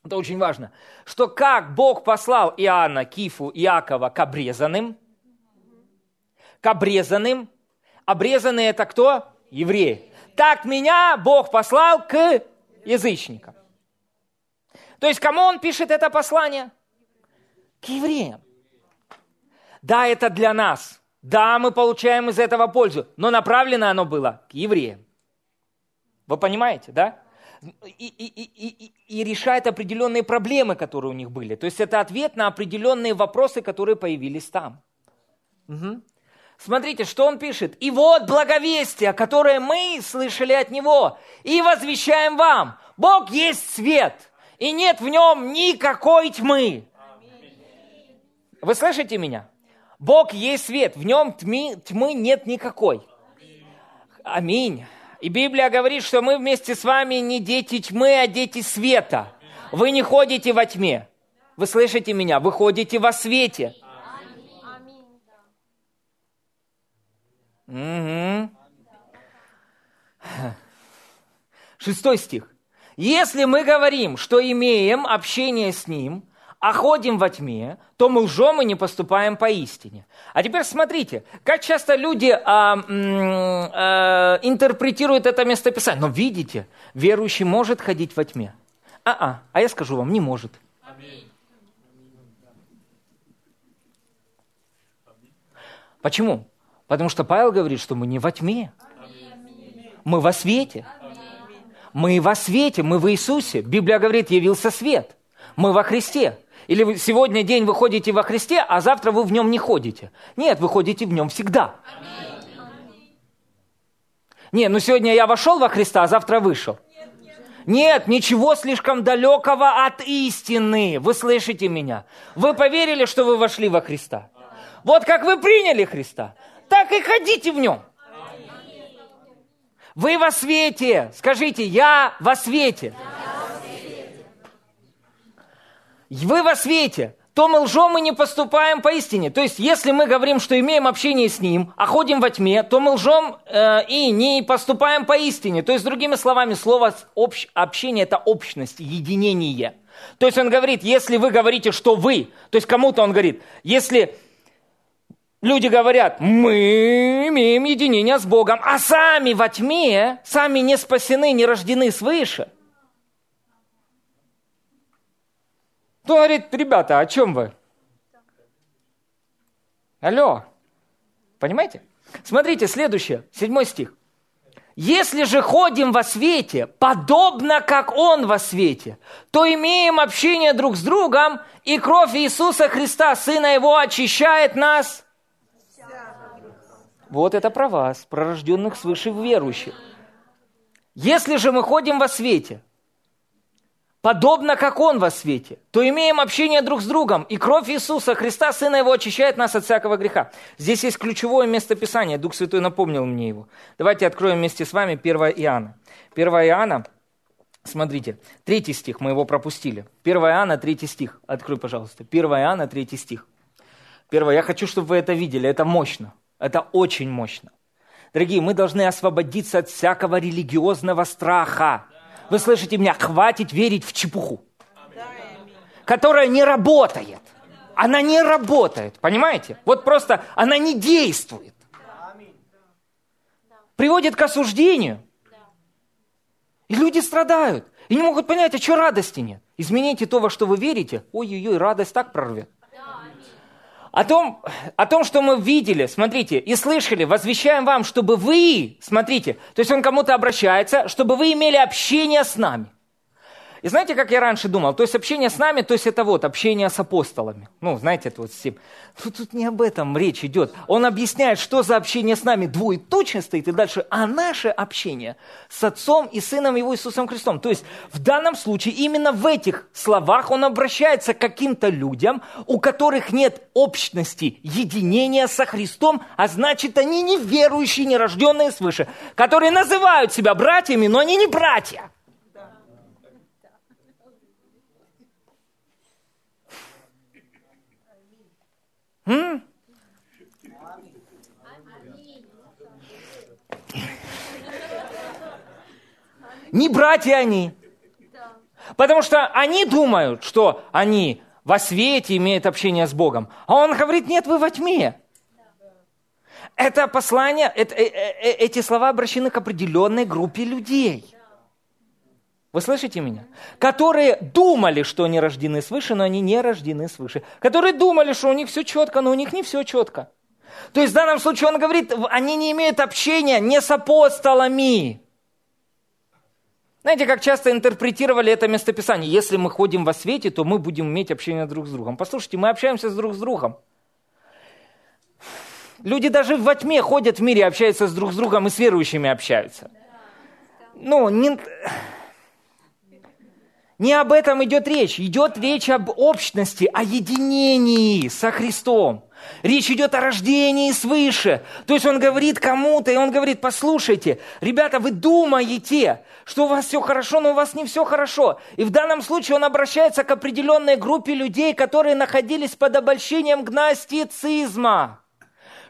это очень важно, что как Бог послал Иоанна, Кифу, Иакова к обрезанным, к обрезанным, обрезанные это кто? Евреи так меня Бог послал к язычникам. То есть кому он пишет это послание? К евреям. Да, это для нас. Да, мы получаем из этого пользу, но направлено оно было к евреям. Вы понимаете, да? И, и, и, и, и решает определенные проблемы, которые у них были. То есть это ответ на определенные вопросы, которые появились там. Угу. Смотрите, что он пишет. «И вот благовестие, которое мы слышали от Него, и возвещаем вам. Бог есть свет, и нет в нем никакой тьмы». Вы слышите меня? Бог есть свет, в нем тьмы, тьмы нет никакой. Аминь. И Библия говорит, что мы вместе с вами не дети тьмы, а дети света. Вы не ходите во тьме. Вы слышите меня? Вы ходите во свете. Угу. Шестой стих. Если мы говорим, что имеем общение с Ним, а ходим во тьме, то мы лжем и не поступаем по истине. А теперь смотрите, как часто люди а, а, интерпретируют это местописание. Но видите, верующий может ходить во тьме. А-а, а я скажу вам, не может. Почему? Потому что Павел говорит, что мы не во тьме. Мы во свете. Мы во свете, мы в Иисусе. Библия говорит, явился свет. Мы во Христе. Или вы сегодня день вы ходите во Христе, а завтра вы в нем не ходите. Нет, вы ходите в нем всегда. Нет, ну сегодня я вошел во Христа, а завтра вышел. Нет, ничего слишком далекого от истины. Вы слышите меня? Вы поверили, что вы вошли во Христа. Вот как вы приняли Христа, так и ходите в нем. Вы во свете. Скажите, я во свете. Вы во свете. То мы лжем и не поступаем по истине. То есть, если мы говорим, что имеем общение с Ним, а ходим во тьме, то мы лжем э, и не поступаем по истине. То есть, другими словами, слово общ, общение – это общность, единение. То есть, он говорит, если вы говорите, что вы, то есть, кому-то он говорит, если люди говорят, мы имеем единение с Богом, а сами во тьме, сами не спасены, не рождены свыше – То говорит, ребята, о чем вы? Алло, понимаете? Смотрите, следующее, седьмой стих. Если же ходим во свете, подобно как Он во свете, то имеем общение друг с другом, и кровь Иисуса Христа, Сына Его, очищает нас. Вот это про вас, пророжденных свыше верующих. Если же мы ходим во свете, подобно как Он во свете, то имеем общение друг с другом, и кровь Иисуса Христа, Сына Его, очищает нас от всякого греха. Здесь есть ключевое место Писания, Дух Святой напомнил мне его. Давайте откроем вместе с вами 1 Иоанна. 1 Иоанна, смотрите, третий стих, мы его пропустили. 1 Иоанна, третий стих, открой, пожалуйста. 1 Иоанна, третий стих. Первое, я хочу, чтобы вы это видели, это мощно, это очень мощно. Дорогие, мы должны освободиться от всякого религиозного страха. Вы слышите меня? Хватит верить в чепуху, которая не работает. Она не работает, понимаете? Вот просто она не действует. Приводит к осуждению. И люди страдают. И не могут понять, а что радости нет. Измените то, во что вы верите. Ой-ой-ой, радость так прорвет. О том, о том, что мы видели, смотрите, и слышали, возвещаем вам, чтобы вы, смотрите, то есть он кому-то обращается, чтобы вы имели общение с нами. И знаете, как я раньше думал? То есть общение с нами, то есть это вот общение с апостолами. Ну, знаете, это вот с тем. Тут, тут не об этом речь идет. Он объясняет, что за общение с нами двоеточно стоит, и дальше, а наше общение с Отцом и Сыном Его Иисусом Христом. То есть в данном случае именно в этих словах он обращается к каким-то людям, у которых нет общности, единения со Христом, а значит, они не верующие, не рожденные свыше, которые называют себя братьями, но они не братья. Не братья они. Потому что они думают, что они во свете имеют общение с Богом. А он говорит, нет, вы во тьме. Это послание, это, э, э, эти слова обращены к определенной группе людей. Вы слышите меня? Которые думали, что они рождены свыше, но они не рождены свыше. Которые думали, что у них все четко, но у них не все четко. То есть в данном случае он говорит, они не имеют общения не с апостолами. Знаете, как часто интерпретировали это местописание? Если мы ходим во свете, то мы будем иметь общение друг с другом. Послушайте, мы общаемся с друг с другом. Люди даже во тьме ходят в мире, общаются с друг с другом и с верующими общаются. Ну, не... Не об этом идет речь. Идет речь об общности, о единении со Христом. Речь идет о рождении свыше. То есть он говорит кому-то, и он говорит, послушайте, ребята, вы думаете, что у вас все хорошо, но у вас не все хорошо. И в данном случае он обращается к определенной группе людей, которые находились под обольщением гностицизма.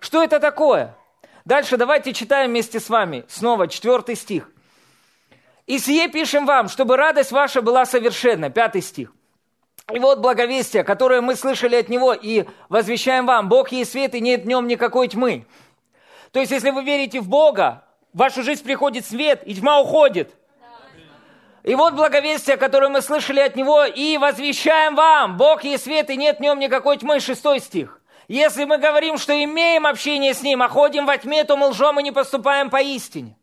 Что это такое? Дальше давайте читаем вместе с вами. Снова четвертый стих. И сие пишем вам, чтобы радость ваша была совершенна. Пятый стих. И вот благовестие, которое мы слышали от Него и возвещаем вам. Бог есть свет, и нет в нем никакой тьмы. То есть, если вы верите в Бога, в вашу жизнь приходит свет, и тьма уходит. И вот благовестие, которое мы слышали от Него, и возвещаем вам. Бог есть свет, и нет в нем никакой тьмы. Шестой стих. Если мы говорим, что имеем общение с Ним, а ходим во тьме, то мы лжем и не поступаем по истине.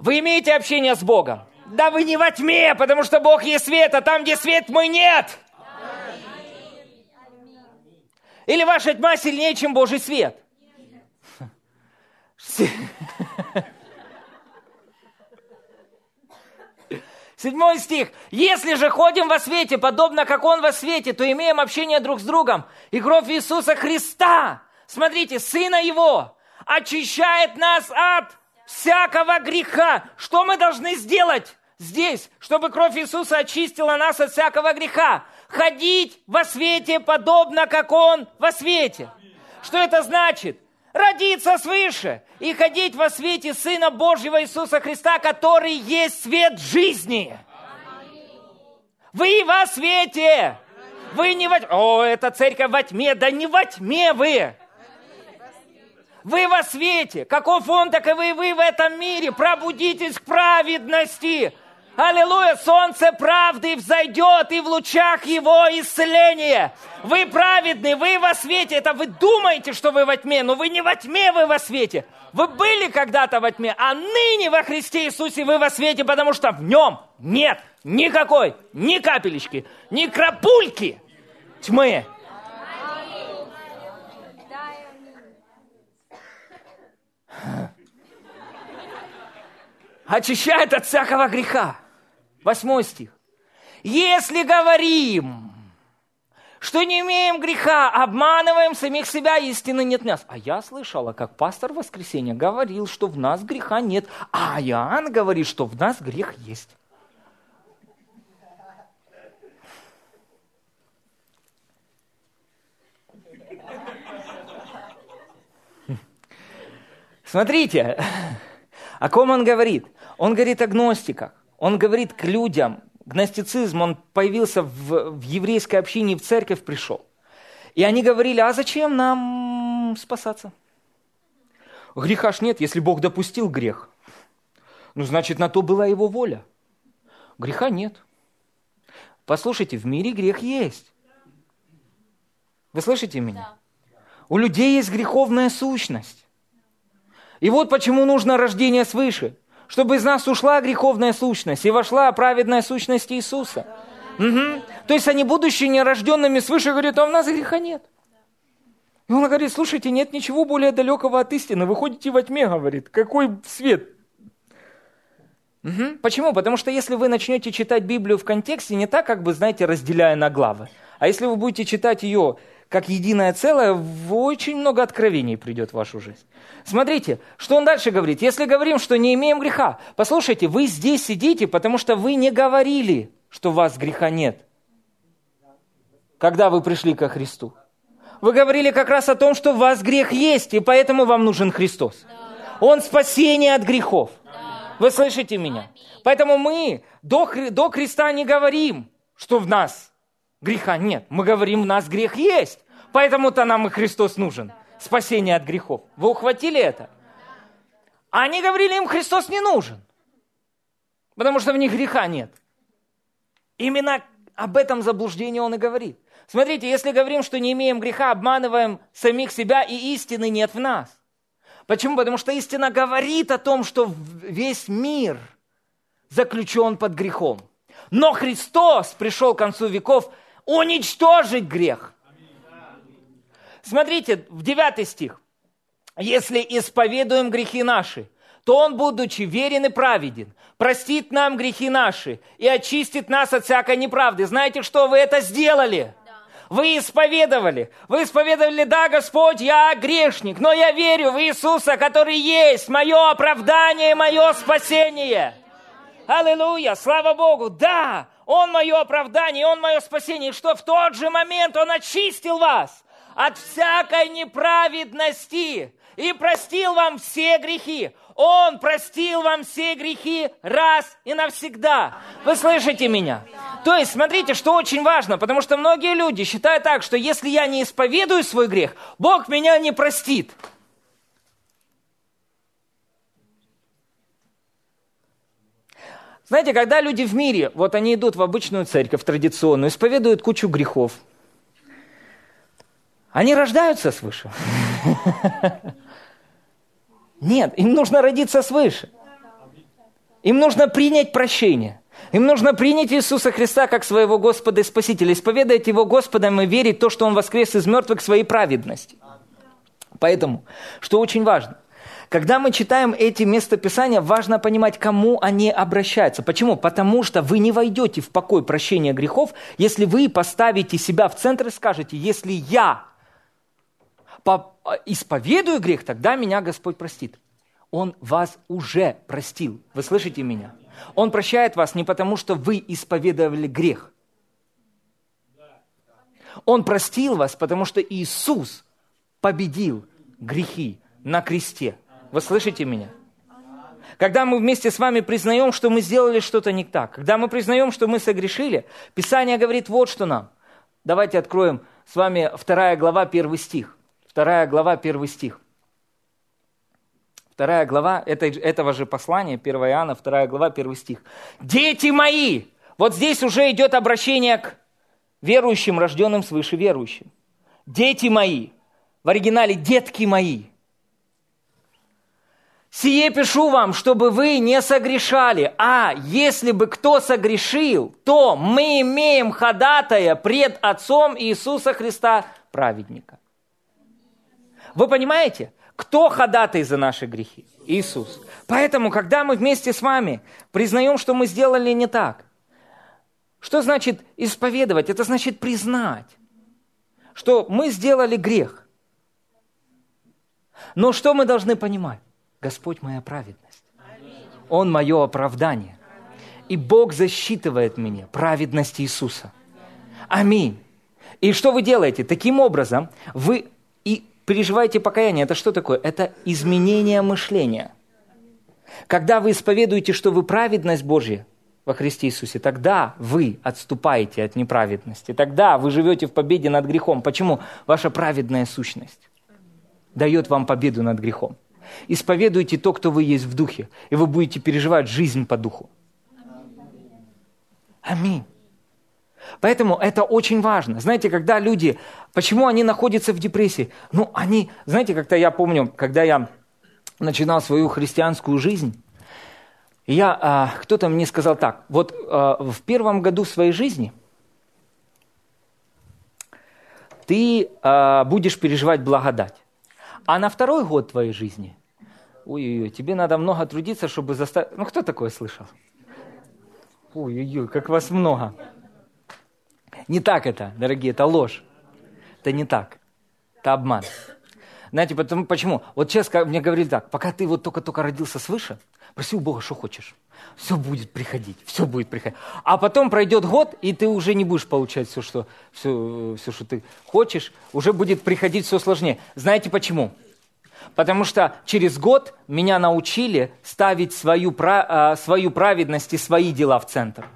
Вы имеете общение с Богом? Да вы не во тьме, потому что Бог есть свет, а там, где свет, мы нет. Или ваша тьма сильнее, чем Божий свет? Седьмой стих. «Если же ходим во свете, подобно как Он во свете, то имеем общение друг с другом, и кровь Иисуса Христа, смотрите, Сына Его, очищает нас от всякого греха. Что мы должны сделать здесь, чтобы кровь Иисуса очистила нас от всякого греха? Ходить во свете, подобно как Он во свете. Что это значит? Родиться свыше и ходить во свете Сына Божьего Иисуса Христа, который есть свет жизни. Вы во свете. Вы не во... О, это церковь во тьме. Да не во тьме вы. Вы во свете. Каков он, так и вы, вы в этом мире. Пробудитесь к праведности. Аллилуйя, солнце правды взойдет, и в лучах его исцеление. Вы праведны, вы во свете. Это вы думаете, что вы во тьме, но вы не во тьме, вы во свете. Вы были когда-то во тьме, а ныне во Христе Иисусе вы во свете, потому что в нем нет никакой, ни капелечки, ни крапульки тьмы. Очищает от всякого греха. Восьмой стих. Если говорим, что не имеем греха, обманываем самих себя, истины нет в нас. А я слышала, как пастор в воскресенье говорил, что в нас греха нет, а Иоанн говорит, что в нас грех есть. Смотрите, о ком он говорит? Он говорит о гностиках. Он говорит к людям. Гностицизм, он появился в, в еврейской общине, в церковь пришел. И они говорили, а зачем нам спасаться? Греха ж нет, если Бог допустил грех. Ну, значит, на то была его воля. Греха нет. Послушайте, в мире грех есть. Вы слышите меня? Да. У людей есть греховная сущность. И вот почему нужно рождение свыше чтобы из нас ушла греховная сущность и вошла праведная сущность Иисуса. Угу. То есть они, будучи нерожденными свыше, говорят, а у нас греха нет. И он говорит, слушайте, нет ничего более далекого от истины. Вы ходите во тьме, говорит. Какой свет? Угу. Почему? Потому что если вы начнете читать Библию в контексте, не так, как бы, знаете, разделяя на главы, а если вы будете читать ее как единое целое, очень много откровений придет в вашу жизнь. Смотрите, что он дальше говорит. Если говорим, что не имеем греха, послушайте, вы здесь сидите, потому что вы не говорили, что у вас греха нет, когда вы пришли ко Христу. Вы говорили как раз о том, что у вас грех есть, и поэтому вам нужен Христос. Он спасение от грехов. Вы слышите меня? Поэтому мы до, до Христа не говорим, что в нас Греха нет. Мы говорим, у нас грех есть. Поэтому-то нам и Христос нужен. Спасение от грехов. Вы ухватили это? они говорили, им Христос не нужен. Потому что в них греха нет. Именно об этом заблуждении он и говорит. Смотрите, если говорим, что не имеем греха, обманываем самих себя, и истины нет в нас. Почему? Потому что истина говорит о том, что весь мир заключен под грехом. Но Христос пришел к концу веков уничтожить грех. Смотрите, в 9 стих. если исповедуем грехи наши, то Он, будучи верен и праведен, простит нам грехи наши и очистит нас от всякой неправды. Знаете, что вы это сделали? Вы исповедовали. Вы исповедовали, да, Господь, я грешник, но я верю в Иисуса, который есть мое оправдание, мое спасение. Аллилуйя, слава Богу, да, Он мое оправдание, Он мое спасение. Что в тот же момент Он очистил вас от всякой неправедности и простил вам все грехи. Он простил вам все грехи раз и навсегда. Вы слышите меня? То есть, смотрите, что очень важно, потому что многие люди считают так, что если я не исповедую свой грех, Бог меня не простит. Знаете, когда люди в мире, вот они идут в обычную церковь традиционную, исповедуют кучу грехов, они рождаются свыше. Нет, им нужно родиться свыше. Им нужно принять прощение. Им нужно принять Иисуса Христа как своего Господа и Спасителя, исповедовать Его Господом и верить в то, что Он воскрес из мертвых своей праведности. Поэтому, что очень важно, когда мы читаем эти местописания, важно понимать, кому они обращаются. Почему? Потому что вы не войдете в покой прощения грехов, если вы поставите себя в центр и скажете, если я исповедую грех, тогда меня Господь простит. Он вас уже простил. Вы слышите меня? Он прощает вас не потому, что вы исповедовали грех. Он простил вас, потому что Иисус победил грехи на кресте. Вы слышите меня? Когда мы вместе с вами признаем, что мы сделали что-то не так, когда мы признаем, что мы согрешили, Писание говорит вот что нам. Давайте откроем с вами вторая глава, первый стих. Вторая глава, первый стих. Вторая глава этого же послания, 1 Иоанна, вторая глава, первый стих. «Дети мои!» Вот здесь уже идет обращение к верующим, рожденным свыше верующим. «Дети мои!» В оригинале «детки мои!» «Сие пишу вам, чтобы вы не согрешали, а если бы кто согрешил, то мы имеем ходатая пред Отцом Иисуса Христа, праведника». Вы понимаете? Кто ходатай за наши грехи? Иисус. Поэтому, когда мы вместе с вами признаем, что мы сделали не так, что значит исповедовать? Это значит признать, что мы сделали грех. Но что мы должны понимать? Господь моя праведность. Он мое оправдание. И Бог засчитывает мне праведность Иисуса. Аминь. И что вы делаете? Таким образом, вы и переживаете покаяние, это что такое? Это изменение мышления. Когда вы исповедуете, что вы праведность Божья во Христе Иисусе, тогда вы отступаете от неправедности. Тогда вы живете в победе над грехом. Почему? Ваша праведная сущность дает вам победу над грехом. Исповедуйте то, кто вы есть в духе, и вы будете переживать жизнь по духу. Аминь. Поэтому это очень важно. Знаете, когда люди, почему они находятся в депрессии? Ну, они, знаете, как-то я помню, когда я начинал свою христианскую жизнь, я, а, кто-то мне сказал так, вот а, в первом году своей жизни ты а, будешь переживать благодать, а на второй год твоей жизни, ой-ой-ой, тебе надо много трудиться, чтобы заставить... Ну, кто такое слышал? Ой-ой-ой, как вас много. Не так это, дорогие, это ложь. Это не так. Это обман. Знаете, потому, почему? Вот сейчас мне говорили так, пока ты вот только-только родился свыше, проси у Бога, что хочешь. Все будет приходить, все будет приходить. А потом пройдет год, и ты уже не будешь получать все, что, все, все, что ты хочешь. Уже будет приходить все сложнее. Знаете почему? Потому что через год меня научили ставить свою, а, свою праведность и свои дела в центр.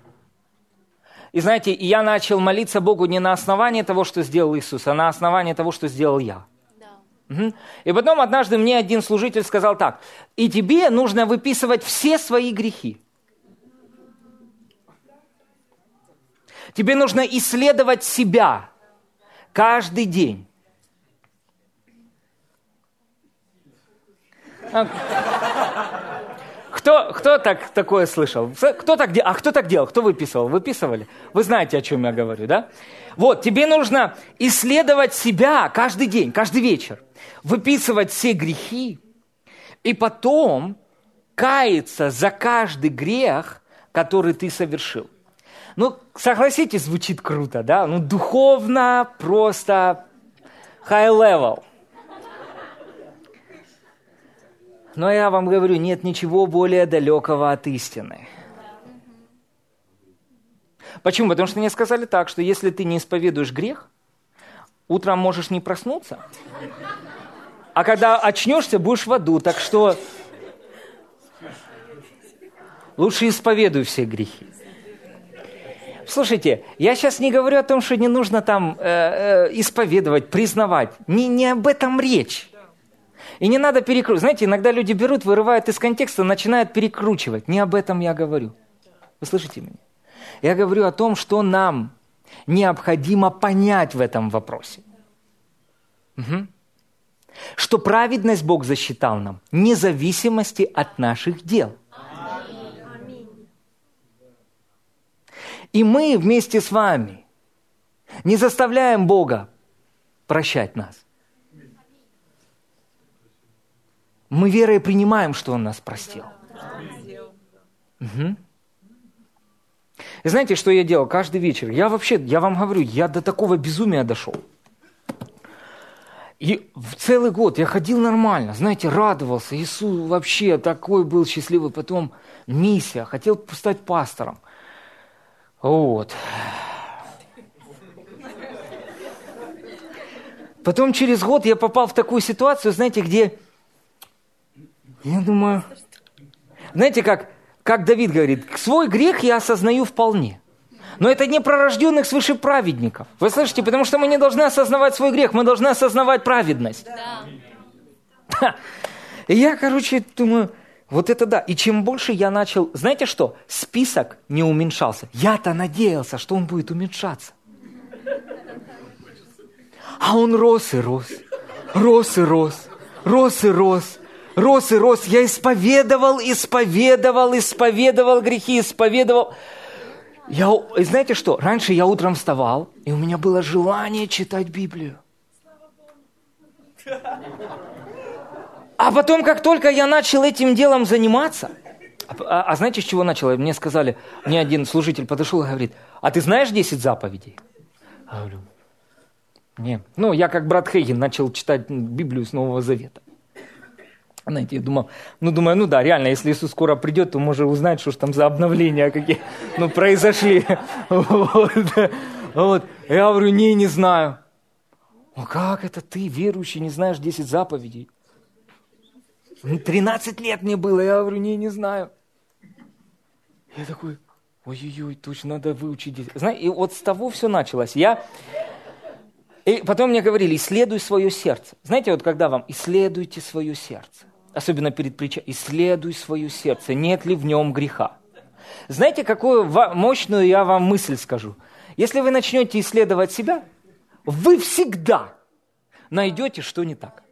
И знаете, я начал молиться Богу не на основании того, что сделал Иисус, а на основании того, что сделал я. Угу. И потом однажды мне один служитель сказал так, и тебе нужно выписывать все свои грехи. Тебе нужно исследовать себя каждый день. Кто, кто так, такое слышал? Кто так, а кто так делал? Кто выписывал? Выписывали? Вы знаете, о чем я говорю, да? Вот, тебе нужно исследовать себя каждый день, каждый вечер. Выписывать все грехи. И потом каяться за каждый грех, который ты совершил. Ну, согласитесь, звучит круто, да? Ну, духовно просто high level. Но я вам говорю, нет ничего более далекого от истины. Почему? Потому что мне сказали так, что если ты не исповедуешь грех, утром можешь не проснуться, а когда очнешься, будешь в аду. Так что лучше исповедуй все грехи. Слушайте, я сейчас не говорю о том, что не нужно там э, э, исповедовать, признавать. Не, не об этом речь. И не надо перекручивать. Знаете, иногда люди берут, вырывают из контекста, начинают перекручивать. Не об этом я говорю. Вы слышите меня? Я говорю о том, что нам необходимо понять в этом вопросе. Угу. Что праведность Бог засчитал нам, вне зависимости от наших дел. И мы вместе с вами не заставляем Бога прощать нас. Мы верой принимаем, что Он нас простил. Угу. И знаете, что я делал каждый вечер? Я вообще, я вам говорю, я до такого безумия дошел. И в целый год я ходил нормально, знаете, радовался. Иисус вообще такой был счастливый. Потом миссия, хотел стать пастором. Вот. Потом через год я попал в такую ситуацию, знаете, где я думаю, знаете, как, как Давид говорит, свой грех я осознаю вполне. Но это не пророжденных свыше праведников. Вы слышите? Потому что мы не должны осознавать свой грех, мы должны осознавать праведность. Да. И я, короче, думаю, вот это да. И чем больше я начал... Знаете что? Список не уменьшался. Я-то надеялся, что он будет уменьшаться. А он рос и рос. Рос и рос. Рос и рос рос и рос. Я исповедовал, исповедовал, исповедовал грехи, исповедовал. Я, знаете что, раньше я утром вставал, и у меня было желание читать Библию. А потом, как только я начал этим делом заниматься, а, а, а знаете, с чего начал? Мне сказали, мне один служитель подошел и говорит, а ты знаешь 10 заповедей? Я говорю, нет. Ну, я как брат Хейген начал читать Библию с Нового Завета. Знаете, я думал, ну, думаю, ну да, реально, если Иисус скоро придет, то можно узнать, что ж там за обновления какие, ну, произошли. Вот. вот. Я говорю, не, не знаю. Ну, как это ты, верующий, не знаешь 10 заповедей? 13 лет мне было, я говорю, не, не знаю. Я такой, ой-ой-ой, точно надо выучить. Знаете, и вот с того все началось. Я и потом мне говорили, исследуй свое сердце. Знаете, вот когда вам исследуйте свое сердце особенно перед притчей, исследуй свое сердце, нет ли в нем греха. Знаете, какую мощную я вам мысль скажу? Если вы начнете исследовать себя, вы всегда найдете, что не так.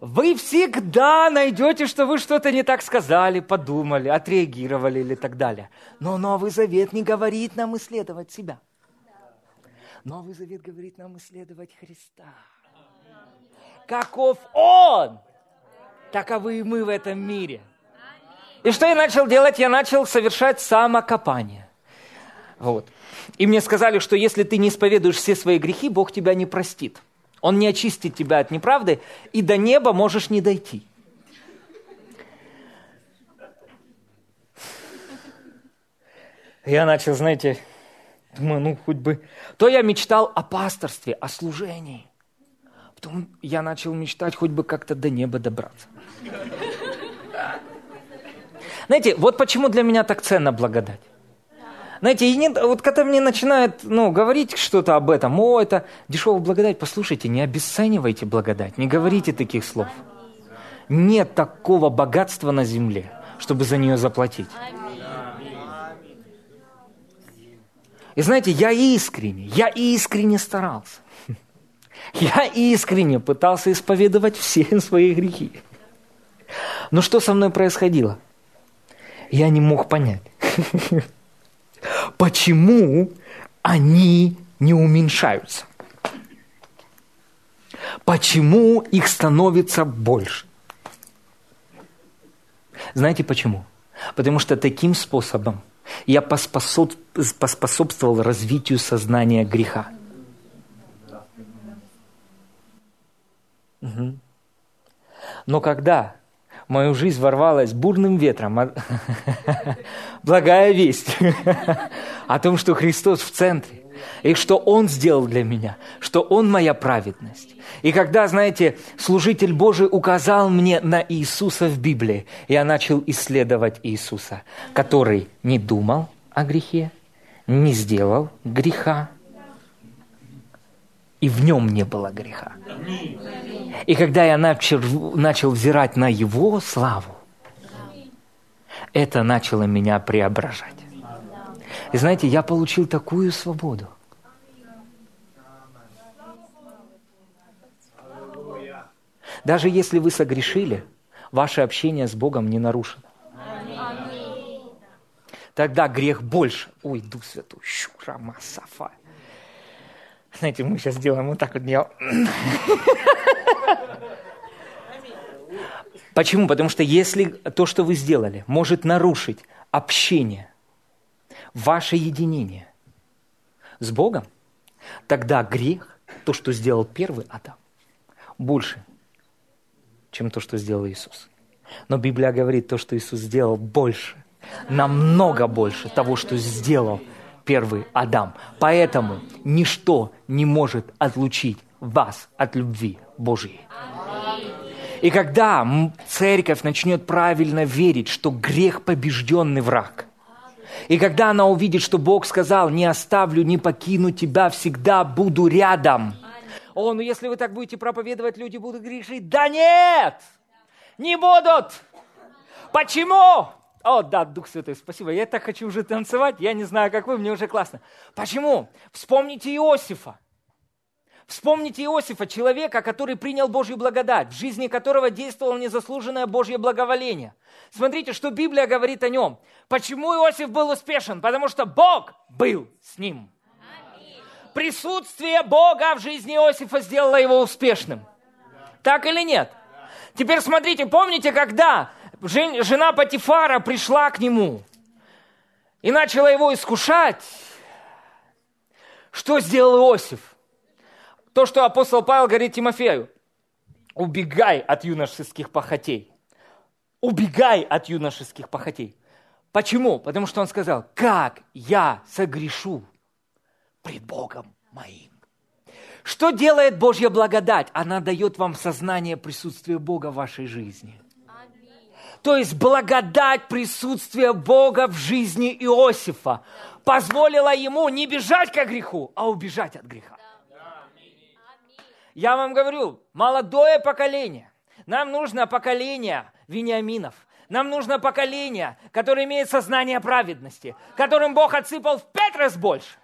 Вы всегда найдете, что вы что-то не так сказали, подумали, отреагировали или так далее. Но Новый Завет не говорит нам исследовать себя. Новый Завет говорит нам исследовать Христа каков Он, таковы и мы в этом мире. И что я начал делать? Я начал совершать самокопание. Вот. И мне сказали, что если ты не исповедуешь все свои грехи, Бог тебя не простит. Он не очистит тебя от неправды, и до неба можешь не дойти. Я начал, знаете, думаю, ну хоть бы... То я мечтал о пасторстве, о служении. Потом я начал мечтать хоть бы как-то до неба добраться. Знаете, вот почему для меня так ценна благодать. Знаете, и не, вот когда мне начинают ну, говорить что-то об этом, о, это дешевая благодать, послушайте, не обесценивайте благодать, не говорите таких слов. Нет такого богатства на земле, чтобы за нее заплатить. И знаете, я искренне, я искренне старался. Я искренне пытался исповедовать все свои грехи. Но что со мной происходило? Я не мог понять, почему они не уменьшаются. Почему их становится больше? Знаете почему? Потому что таким способом я поспособствовал развитию сознания греха. Угу. Но когда в мою жизнь ворвалась бурным ветром благая весть о том, что Христос в центре, и что Он сделал для меня, что Он моя праведность. И когда, знаете, служитель Божий указал мне на Иисуса в Библии, я начал исследовать Иисуса, который не думал о грехе, не сделал греха, и в нем не было греха. И когда я начал, начал взирать на Его славу, это начало меня преображать. И знаете, я получил такую свободу. Даже если вы согрешили, ваше общение с Богом не нарушено. Тогда грех больше. Ой, Дух Святой, щурама, сафа. Знаете, мы сейчас делаем вот так вот. Почему? Потому что если то, что вы сделали, может нарушить общение, ваше единение с Богом, тогда грех, то, что сделал первый Адам, больше чем то, что сделал Иисус. Но Библия говорит, то, что Иисус сделал, больше, намного больше того, что сделал первый Адам. Поэтому ничто не может отлучить вас от любви Божьей. И когда церковь начнет правильно верить, что грех побежденный враг, и когда она увидит, что Бог сказал, не оставлю, не покину тебя, всегда буду рядом – о, ну если вы так будете проповедовать, люди будут грешить. Да нет! Не будут! Почему? О, да, Дух Святой, спасибо. Я так хочу уже танцевать. Я не знаю, как вы, мне уже классно. Почему? Вспомните Иосифа. Вспомните Иосифа, человека, который принял Божью благодать, в жизни которого действовало незаслуженное Божье благоволение. Смотрите, что Библия говорит о нем. Почему Иосиф был успешен? Потому что Бог был с ним присутствие Бога в жизни Иосифа сделало его успешным. Так или нет? Теперь смотрите, помните, когда жена Патифара пришла к нему и начала его искушать, что сделал Иосиф? То, что апостол Павел говорит Тимофею. Убегай от юношеских похотей. Убегай от юношеских похотей. Почему? Потому что он сказал, как я согрешу пред Богом моим. Что делает Божья благодать? Она дает вам сознание присутствия Бога в вашей жизни. То есть благодать присутствия Бога в жизни Иосифа позволила ему не бежать к греху, а убежать от греха. Я вам говорю, молодое поколение. Нам нужно поколение Вениаминов. Нам нужно поколение, которое имеет сознание праведности, которым Бог отсыпал в пять раз больше.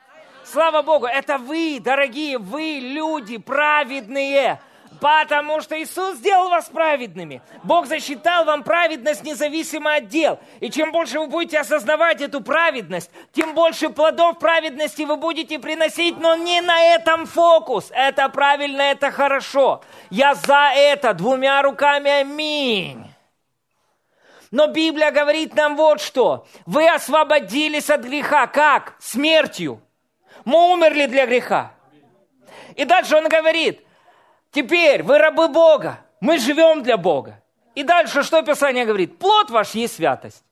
Слава Богу, это вы, дорогие, вы люди праведные. Потому что Иисус сделал вас праведными. Бог засчитал вам праведность независимо от дел. И чем больше вы будете осознавать эту праведность, тем больше плодов праведности вы будете приносить, но не на этом фокус. Это правильно, это хорошо. Я за это двумя руками, аминь. Но Библия говорит нам вот что. Вы освободились от греха. Как? Смертью. Мы умерли для греха. И дальше он говорит, теперь вы рабы Бога, мы живем для Бога. И дальше что Писание говорит? Плод ваш есть святость.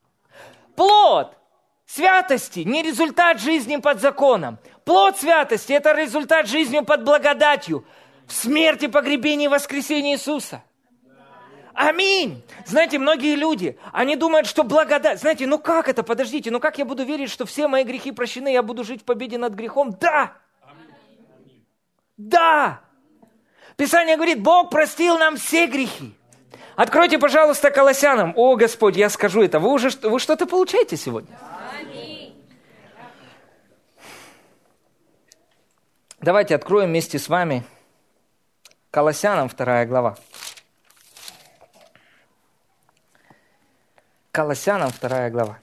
Плод святости не результат жизни под законом. Плод святости – это результат жизни под благодатью. В смерти, погребении и воскресении Иисуса – Аминь. Знаете, многие люди, они думают, что благодать... Знаете, ну как это? Подождите, ну как я буду верить, что все мои грехи прощены, я буду жить в победе над грехом? Да! Да! Писание говорит, Бог простил нам все грехи. Откройте, пожалуйста, Колоссянам. О, Господь, я скажу это. Вы уже вы что-то получаете сегодня? Давайте откроем вместе с вами Колоссянам вторая глава. Колоссянам вторая глава.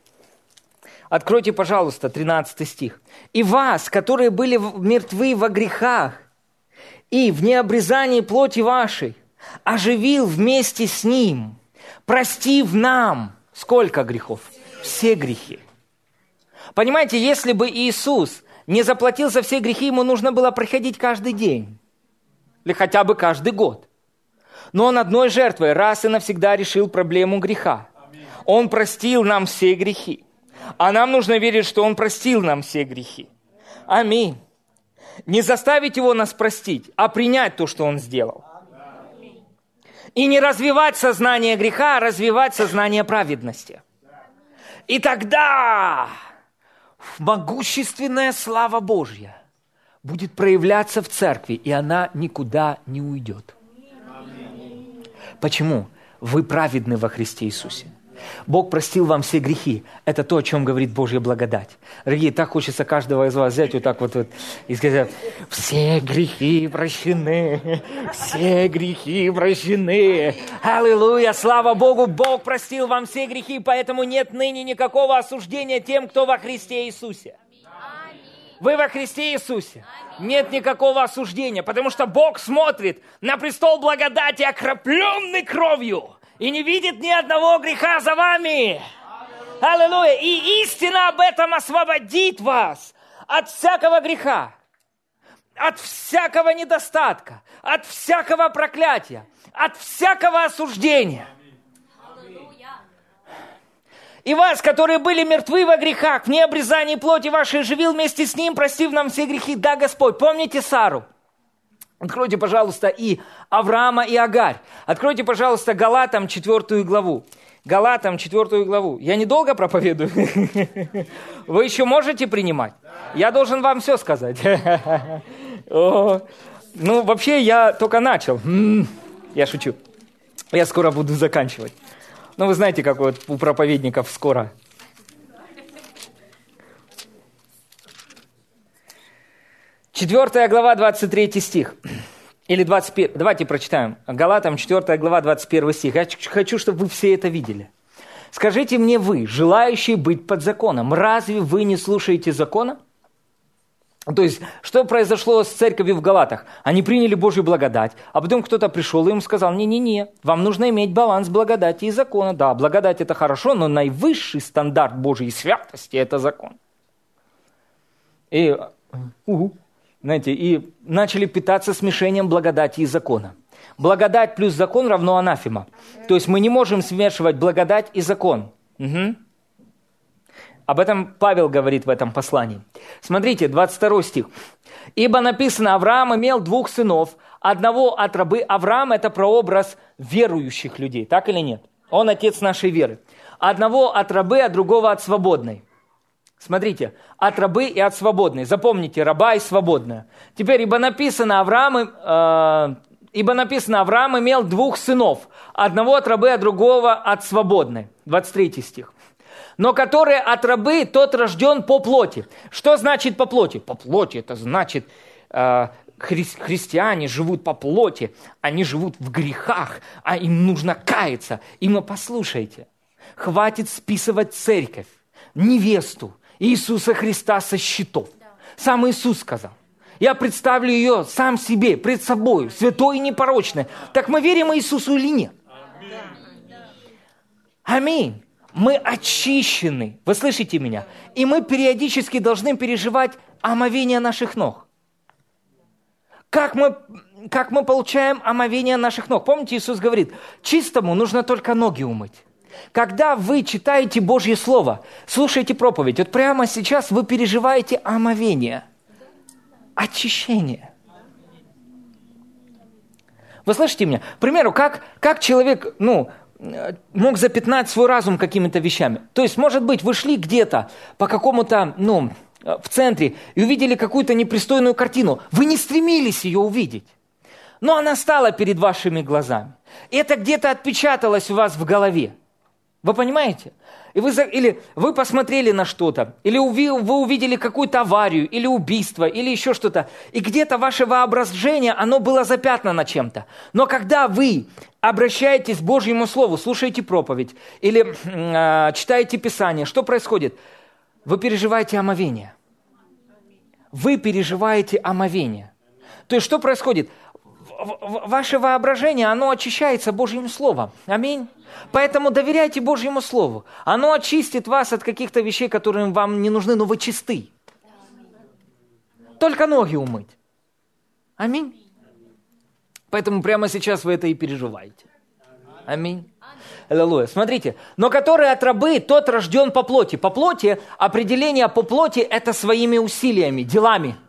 Откройте, пожалуйста, 13 стих. «И вас, которые были мертвы во грехах и в необрезании плоти вашей, оживил вместе с Ним, простив нам...» Сколько грехов? Все грехи. Понимаете, если бы Иисус не заплатил за все грехи, ему нужно было приходить каждый день. Или хотя бы каждый год. Но он одной жертвой раз и навсегда решил проблему греха. Он простил нам все грехи. А нам нужно верить, что Он простил нам все грехи. Аминь. Не заставить Его нас простить, а принять то, что Он сделал. И не развивать сознание греха, а развивать сознание праведности. И тогда могущественная слава Божья будет проявляться в церкви, и она никуда не уйдет. Почему? Вы праведны во Христе Иисусе. Бог простил вам все грехи. Это то, о чем говорит Божья благодать. Дорогие, так хочется каждого из вас взять вот так вот, вот и сказать, все грехи прощены, все грехи прощены. Аллилуйя, слава Богу, Бог простил вам все грехи, поэтому нет ныне никакого осуждения тем, кто во Христе Иисусе. Вы во Христе Иисусе. Нет никакого осуждения, потому что Бог смотрит на престол благодати, окропленный кровью и не видит ни одного греха за вами. Аллилуйя. И истина об этом освободит вас от всякого греха, от всякого недостатка, от всякого проклятия, от всякого осуждения. И вас, которые были мертвы во грехах, в необрезании плоти вашей, живил вместе с ним, простив нам все грехи. Да, Господь, помните Сару? Откройте, пожалуйста, и Авраама, и Агарь. Откройте, пожалуйста, Галатам четвертую главу. Галатам четвертую главу. Я недолго проповедую. Вы еще можете принимать? Я должен вам все сказать. Ну, вообще, я только начал. Я шучу. Я скоро буду заканчивать. Ну, вы знаете, как вот у проповедников скоро Четвертая глава, 23 стих. Или 21. Давайте прочитаем. Галатам, 4 глава, 21 стих. Я хочу, чтобы вы все это видели. Скажите мне вы, желающие быть под законом, разве вы не слушаете закона? То есть, что произошло с церковью в Галатах? Они приняли Божью благодать, а потом кто-то пришел и им сказал, не-не-не, вам нужно иметь баланс благодати и закона. Да, благодать это хорошо, но наивысший стандарт Божьей святости – это закон. И, угу, знаете, и начали питаться смешением благодати и закона. Благодать плюс закон равно анафема. То есть мы не можем смешивать благодать и закон. Угу. Об этом Павел говорит в этом послании. Смотрите, 22 стих. «Ибо написано, Авраам имел двух сынов, одного от рабы». Авраам – это прообраз верующих людей, так или нет? Он отец нашей веры. Одного от рабы, а другого от свободной. Смотрите, от рабы и от свободной. Запомните, раба и свободная. Теперь, ибо написано, Авраам, э, ибо написано, Авраам имел двух сынов. Одного от рабы, а другого от свободной. 23 стих. Но который от рабы, тот рожден по плоти. Что значит по плоти? По плоти, это значит, э, хри- христиане живут по плоти. Они живут в грехах, а им нужно каяться. И мы послушайте, хватит списывать церковь, невесту, Иисуса Христа со счетов. Сам Иисус сказал. Я представлю ее сам себе, пред собой, святой и непорочной. Так мы верим Иисусу или нет? Аминь. Мы очищены. Вы слышите меня? И мы периодически должны переживать омовение наших ног. Как мы, как мы получаем омовение наших ног? Помните, Иисус говорит, чистому нужно только ноги умыть. Когда вы читаете Божье Слово, слушаете проповедь, вот прямо сейчас вы переживаете омовение, очищение. Вы слышите меня? К примеру, как, как человек, ну, мог запятнать свой разум какими-то вещами. То есть, может быть, вы шли где-то по какому-то, ну, в центре и увидели какую-то непристойную картину. Вы не стремились ее увидеть. Но она стала перед вашими глазами. Это где-то отпечаталось у вас в голове. Вы понимаете? И вы, или вы посмотрели на что-то, или вы увидели какую-то аварию, или убийство, или еще что-то, и где-то ваше воображение, оно было запятнано чем-то. Но когда вы обращаетесь к Божьему Слову, слушаете проповедь, или э, читаете Писание, что происходит? Вы переживаете омовение. Вы переживаете омовение. То есть что происходит? Ваше воображение, оно очищается Божьим Словом. Аминь. Поэтому доверяйте Божьему Слову. Оно очистит вас от каких-то вещей, которые вам не нужны, но вы чисты. Только ноги умыть. Аминь. Поэтому прямо сейчас вы это и переживаете. Аминь. Аллилуйя. Смотрите, но который от рабы, тот рожден по плоти. По плоти, определение по плоти – это своими усилиями, делами –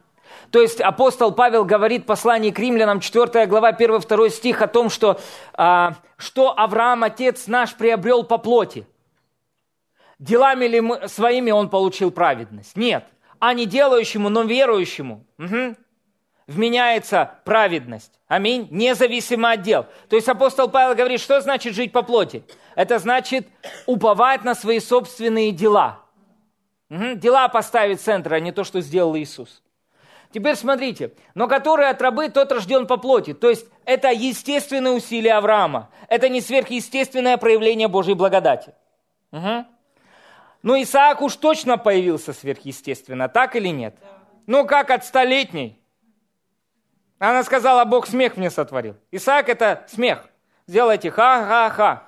то есть апостол Павел говорит в послании к римлянам, 4 глава, 1-2 стих о том, что, а, что Авраам, отец наш, приобрел по плоти. Делами ли мы, своими он получил праведность? Нет. А не делающему, но верующему угу, вменяется праведность. Аминь. Независимо от дел. То есть апостол Павел говорит, что значит жить по плоти? Это значит уповать на свои собственные дела. Угу. Дела поставить в центр, а не то, что сделал Иисус. Теперь смотрите, но который от рабы, тот рожден по плоти. То есть это естественное усилие Авраама. Это не сверхъестественное проявление Божьей благодати. Угу. Ну, Исаак уж точно появился сверхъестественно, так или нет? Ну, как от столетней. Она сказала, Бог смех мне сотворил. Исаак это смех. Сделайте ха-ха-ха.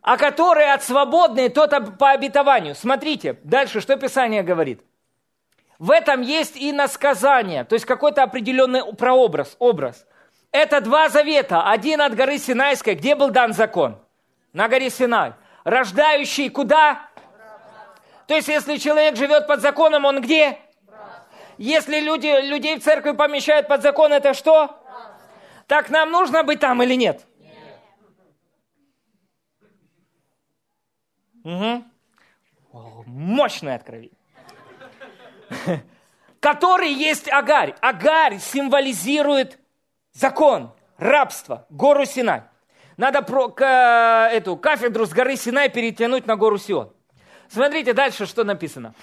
А который от свободной, тот по обетованию. Смотрите, дальше что Писание говорит. В этом есть и насказание, то есть какой-то определенный прообраз, образ. Это два завета. Один от горы Синайской, где был дан закон? На горе Синай. Рождающий куда? То есть, если человек живет под законом, он где? Если люди, людей в церкви помещают под закон, это что? Так нам нужно быть там или нет? Угу. Мощное откровение. который есть Агарь. Агарь символизирует закон, рабство, гору Синай. Надо про, к, эту кафедру с горы Синай перетянуть на гору Сион. Смотрите дальше, что написано.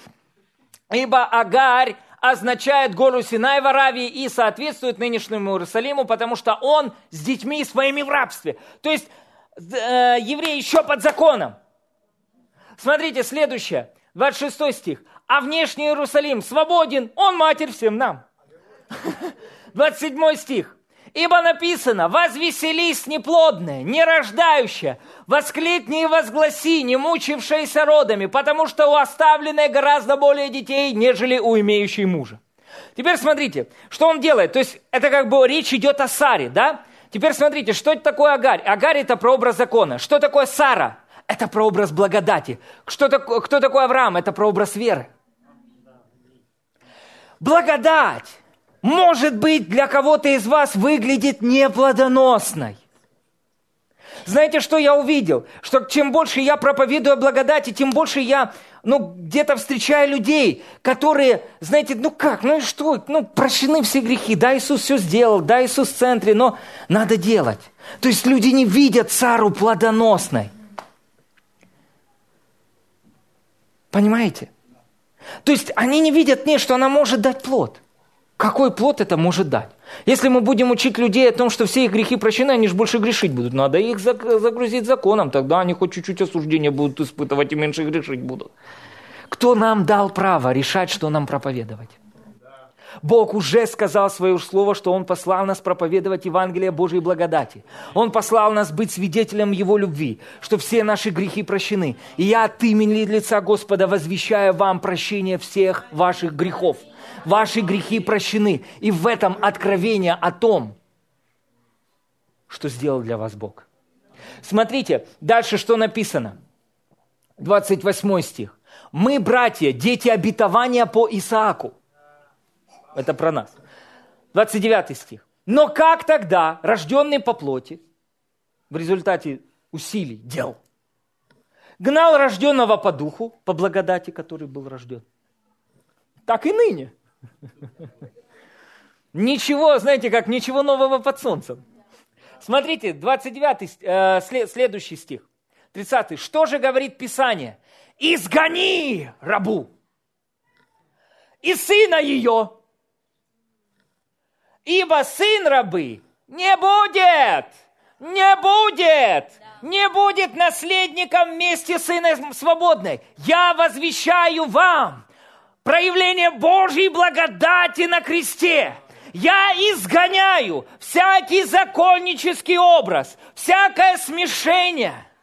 Ибо Агарь означает гору Синай в Аравии и соответствует нынешнему Иерусалиму, потому что он с детьми своими в рабстве. То есть э, евреи еще под законом. Смотрите, следующее, 26 стих а внешний Иерусалим свободен, он матерь всем нам. 27 стих. Ибо написано, возвеселись неплодная, нерождающая, воскликни и возгласи, не мучившаяся родами, потому что у оставленной гораздо более детей, нежели у имеющей мужа. Теперь смотрите, что он делает. То есть это как бы речь идет о Саре, да? Теперь смотрите, что это такое Агарь? Агарь это прообраз закона. Что такое Сара? Это прообраз благодати. Что кто такой Авраам? Это прообраз веры благодать, может быть, для кого-то из вас выглядит неплодоносной. Знаете, что я увидел? Что чем больше я проповедую благодати, тем больше я ну, где-то встречаю людей, которые, знаете, ну как, ну и что, ну прощены все грехи, да, Иисус все сделал, да, Иисус в центре, но надо делать. То есть люди не видят цару плодоносной. Понимаете? То есть они не видят не, что она может дать плод. Какой плод это может дать? Если мы будем учить людей о том, что все их грехи прощены, они же больше грешить будут. Надо их загрузить законом, тогда они хоть чуть-чуть осуждения будут испытывать и меньше грешить будут. Кто нам дал право решать, что нам проповедовать? Бог уже сказал свое слово, что Он послал нас проповедовать Евангелие Божьей благодати. Он послал нас быть свидетелем Его любви, что все наши грехи прощены. И я от имени лица Господа возвещаю вам прощение всех ваших грехов. Ваши грехи прощены. И в этом откровение о том, что сделал для вас Бог. Смотрите, дальше что написано. 28 стих. Мы, братья, дети обетования по Исааку. Это про нас. 29 стих. Но как тогда, рожденный по плоти, в результате усилий, дел, гнал рожденного по духу, по благодати, который был рожден? Так и ныне. Ничего, знаете, как ничего нового под солнцем. Смотрите, 29 э, следующий стих. 30. Что же говорит Писание? Изгони рабу и сына ее, ибо сын рабы не будет, не будет, не будет наследником вместе сына свободной. Я возвещаю вам проявление Божьей благодати на кресте. Я изгоняю всякий законнический образ, всякое смешение –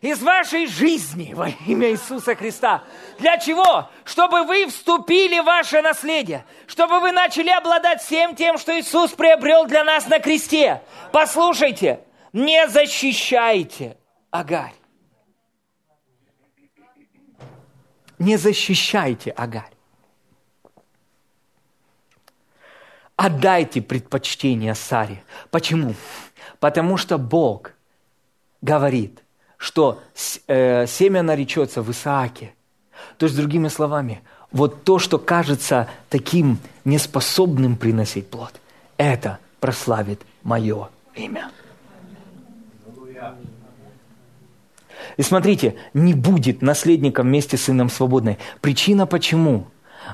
из вашей жизни во имя Иисуса Христа. Для чего? Чтобы вы вступили в ваше наследие. Чтобы вы начали обладать всем тем, что Иисус приобрел для нас на кресте. Послушайте, не защищайте Агарь. Не защищайте Агарь. Отдайте предпочтение Саре. Почему? Потому что Бог говорит – что э, семя наречется в Исааке. То есть, другими словами, вот то, что кажется таким неспособным приносить плод, это прославит мое имя. И смотрите, не будет наследником вместе с сыном свободной. Причина почему?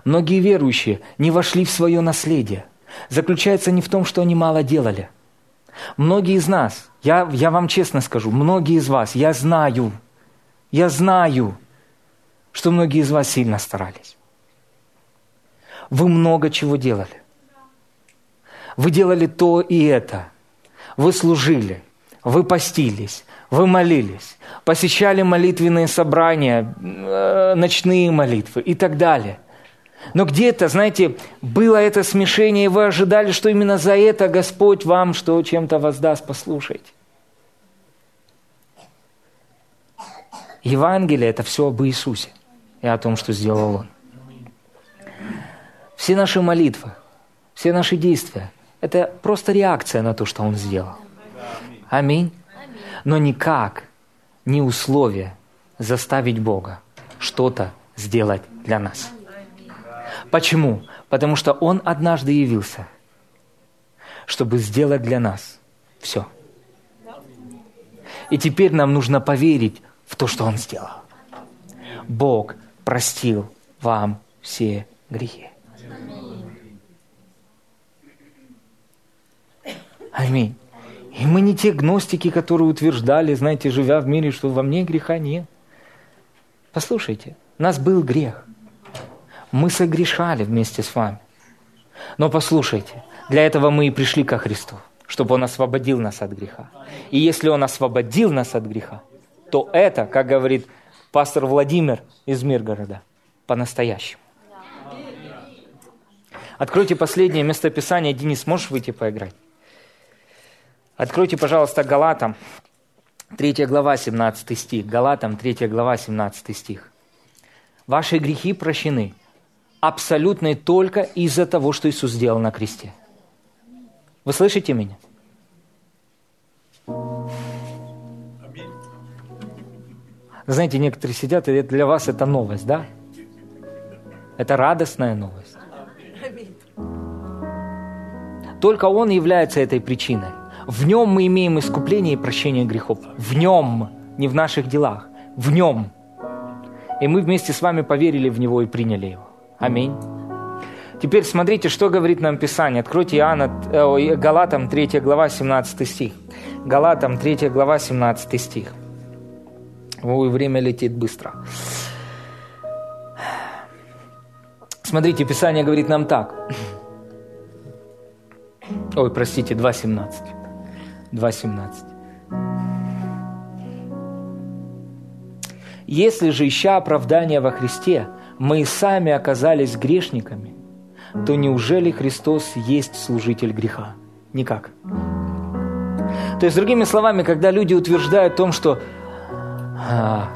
Многие верующие не вошли в свое наследие. Заключается не в том, что они мало делали. Многие из нас, я, я вам честно скажу, многие из вас, я знаю, я знаю, что многие из вас сильно старались. Вы много чего делали. Вы делали то и это. Вы служили, вы постились, вы молились, посещали молитвенные собрания, э, ночные молитвы и так далее. Но где-то, знаете, было это смешение, и вы ожидали, что именно за это Господь вам что чем-то воздаст, послушайте. Евангелие – это все об Иисусе и о том, что сделал Он. Все наши молитвы, все наши действия – это просто реакция на то, что Он сделал. Аминь. Но никак не условие заставить Бога что-то сделать для нас. Почему? Потому что Он однажды явился, чтобы сделать для нас все. И теперь нам нужно поверить в то, что Он сделал. Бог простил вам все грехи. Аминь. И мы не те гностики, которые утверждали, знаете, живя в мире, что во мне греха нет. Послушайте, у нас был грех. Мы согрешали вместе с вами. Но послушайте, для этого мы и пришли ко Христу, чтобы Он освободил нас от греха. И если Он освободил нас от греха, то это, как говорит пастор Владимир из Миргорода, по-настоящему. Откройте последнее местописание. Денис, можешь выйти поиграть? Откройте, пожалуйста, Галатам, 3 глава, 17 стих. Галатам, 3 глава, 17 стих. Ваши грехи прощены – абсолютной только из-за того, что Иисус сделал на кресте. Вы слышите меня? Знаете, некоторые сидят, и для вас это новость, да? Это радостная новость. Только Он является этой причиной. В Нем мы имеем искупление и прощение грехов. В Нем, не в наших делах. В Нем. И мы вместе с вами поверили в Него и приняли Его. Аминь. Теперь смотрите, что говорит нам Писание. Откройте Иоанна, э, Галатам 3 глава 17 стих. Галатам 3 глава 17 стих. Ой, время летит быстро. Смотрите, Писание говорит нам так. Ой, простите, 2.17. 2.17. Если же, ища оправдания во Христе, мы и сами оказались грешниками, то неужели Христос есть служитель греха? Никак. То есть, другими словами, когда люди утверждают о том, что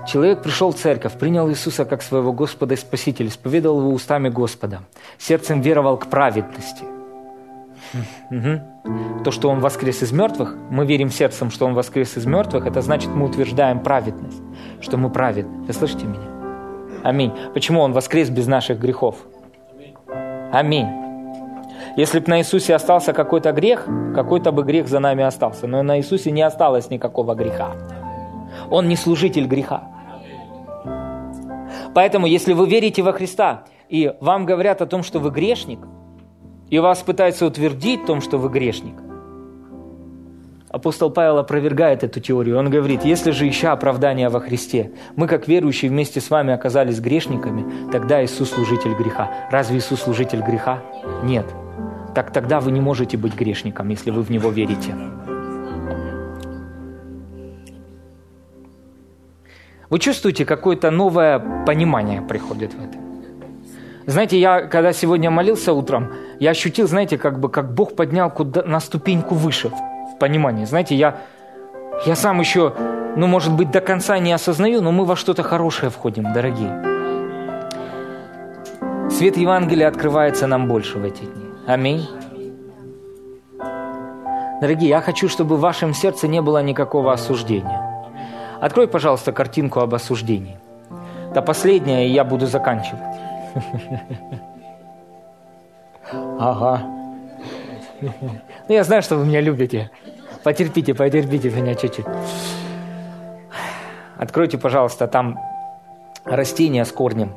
человек пришел в церковь, принял Иисуса как своего Господа и Спасителя, исповедовал его устами Господа, сердцем веровал к праведности. Угу. То, что Он воскрес из мертвых, мы верим сердцем, что Он воскрес из мертвых, это значит, мы утверждаем праведность, что мы праведны. Вы слышите меня? Аминь. Почему Он воскрес без наших грехов? Аминь. Если бы на Иисусе остался какой-то грех, какой-то бы грех за нами остался. Но на Иисусе не осталось никакого греха. Он не служитель греха. Поэтому, если вы верите во Христа, и вам говорят о том, что вы грешник, и вас пытаются утвердить в том, что вы грешник, апостол Павел опровергает эту теорию. Он говорит, если же ища оправдания во Христе, мы, как верующие, вместе с вами оказались грешниками, тогда Иисус служитель греха. Разве Иисус служитель греха? Нет. Так тогда вы не можете быть грешником, если вы в Него верите. Вы чувствуете, какое-то новое понимание приходит в это? Знаете, я когда сегодня молился утром, я ощутил, знаете, как бы как Бог поднял куда, на ступеньку выше в понимании. Знаете, я, я сам еще, ну, может быть, до конца не осознаю, но мы во что-то хорошее входим, дорогие. Свет Евангелия открывается нам больше в эти дни. Аминь. Дорогие, я хочу, чтобы в вашем сердце не было никакого осуждения. Открой, пожалуйста, картинку об осуждении. Это последняя, и я буду заканчивать. Ага. Ну, я знаю, что вы меня любите. Потерпите, потерпите меня чуть-чуть. Откройте, пожалуйста, там растение с корнем.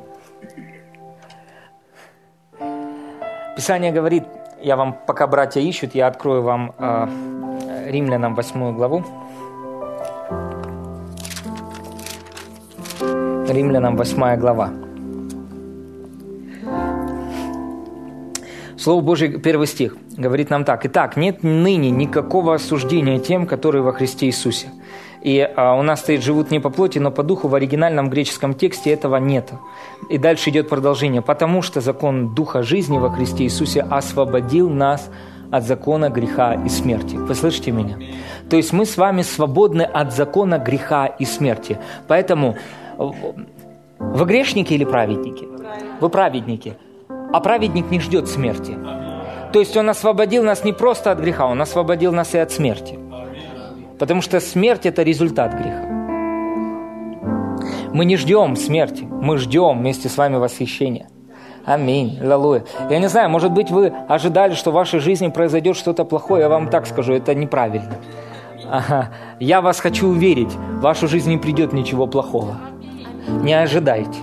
Писание говорит, я вам, пока братья ищут, я открою вам э, Римлянам 8 главу. Римлянам 8 глава. Слово Божье, первый стих, говорит нам так. «Итак, нет ныне никакого осуждения тем, которые во Христе Иисусе». И а, у нас стоит «живут не по плоти, но по духу». В оригинальном греческом тексте этого нет. И дальше идет продолжение. «Потому что закон Духа жизни во Христе Иисусе освободил нас от закона греха и смерти». Вы слышите меня? То есть мы с вами свободны от закона греха и смерти. Поэтому вы грешники или праведники? Вы праведники. А праведник не ждет смерти. То есть он освободил нас не просто от греха, он освободил нас и от смерти. Потому что смерть – это результат греха. Мы не ждем смерти, мы ждем вместе с вами восхищения. Аминь. Аллилуйя. Я не знаю, может быть, вы ожидали, что в вашей жизни произойдет что-то плохое. Я вам так скажу, это неправильно. Ага. Я вас хочу уверить, в вашу жизнь не придет ничего плохого. Не ожидайте.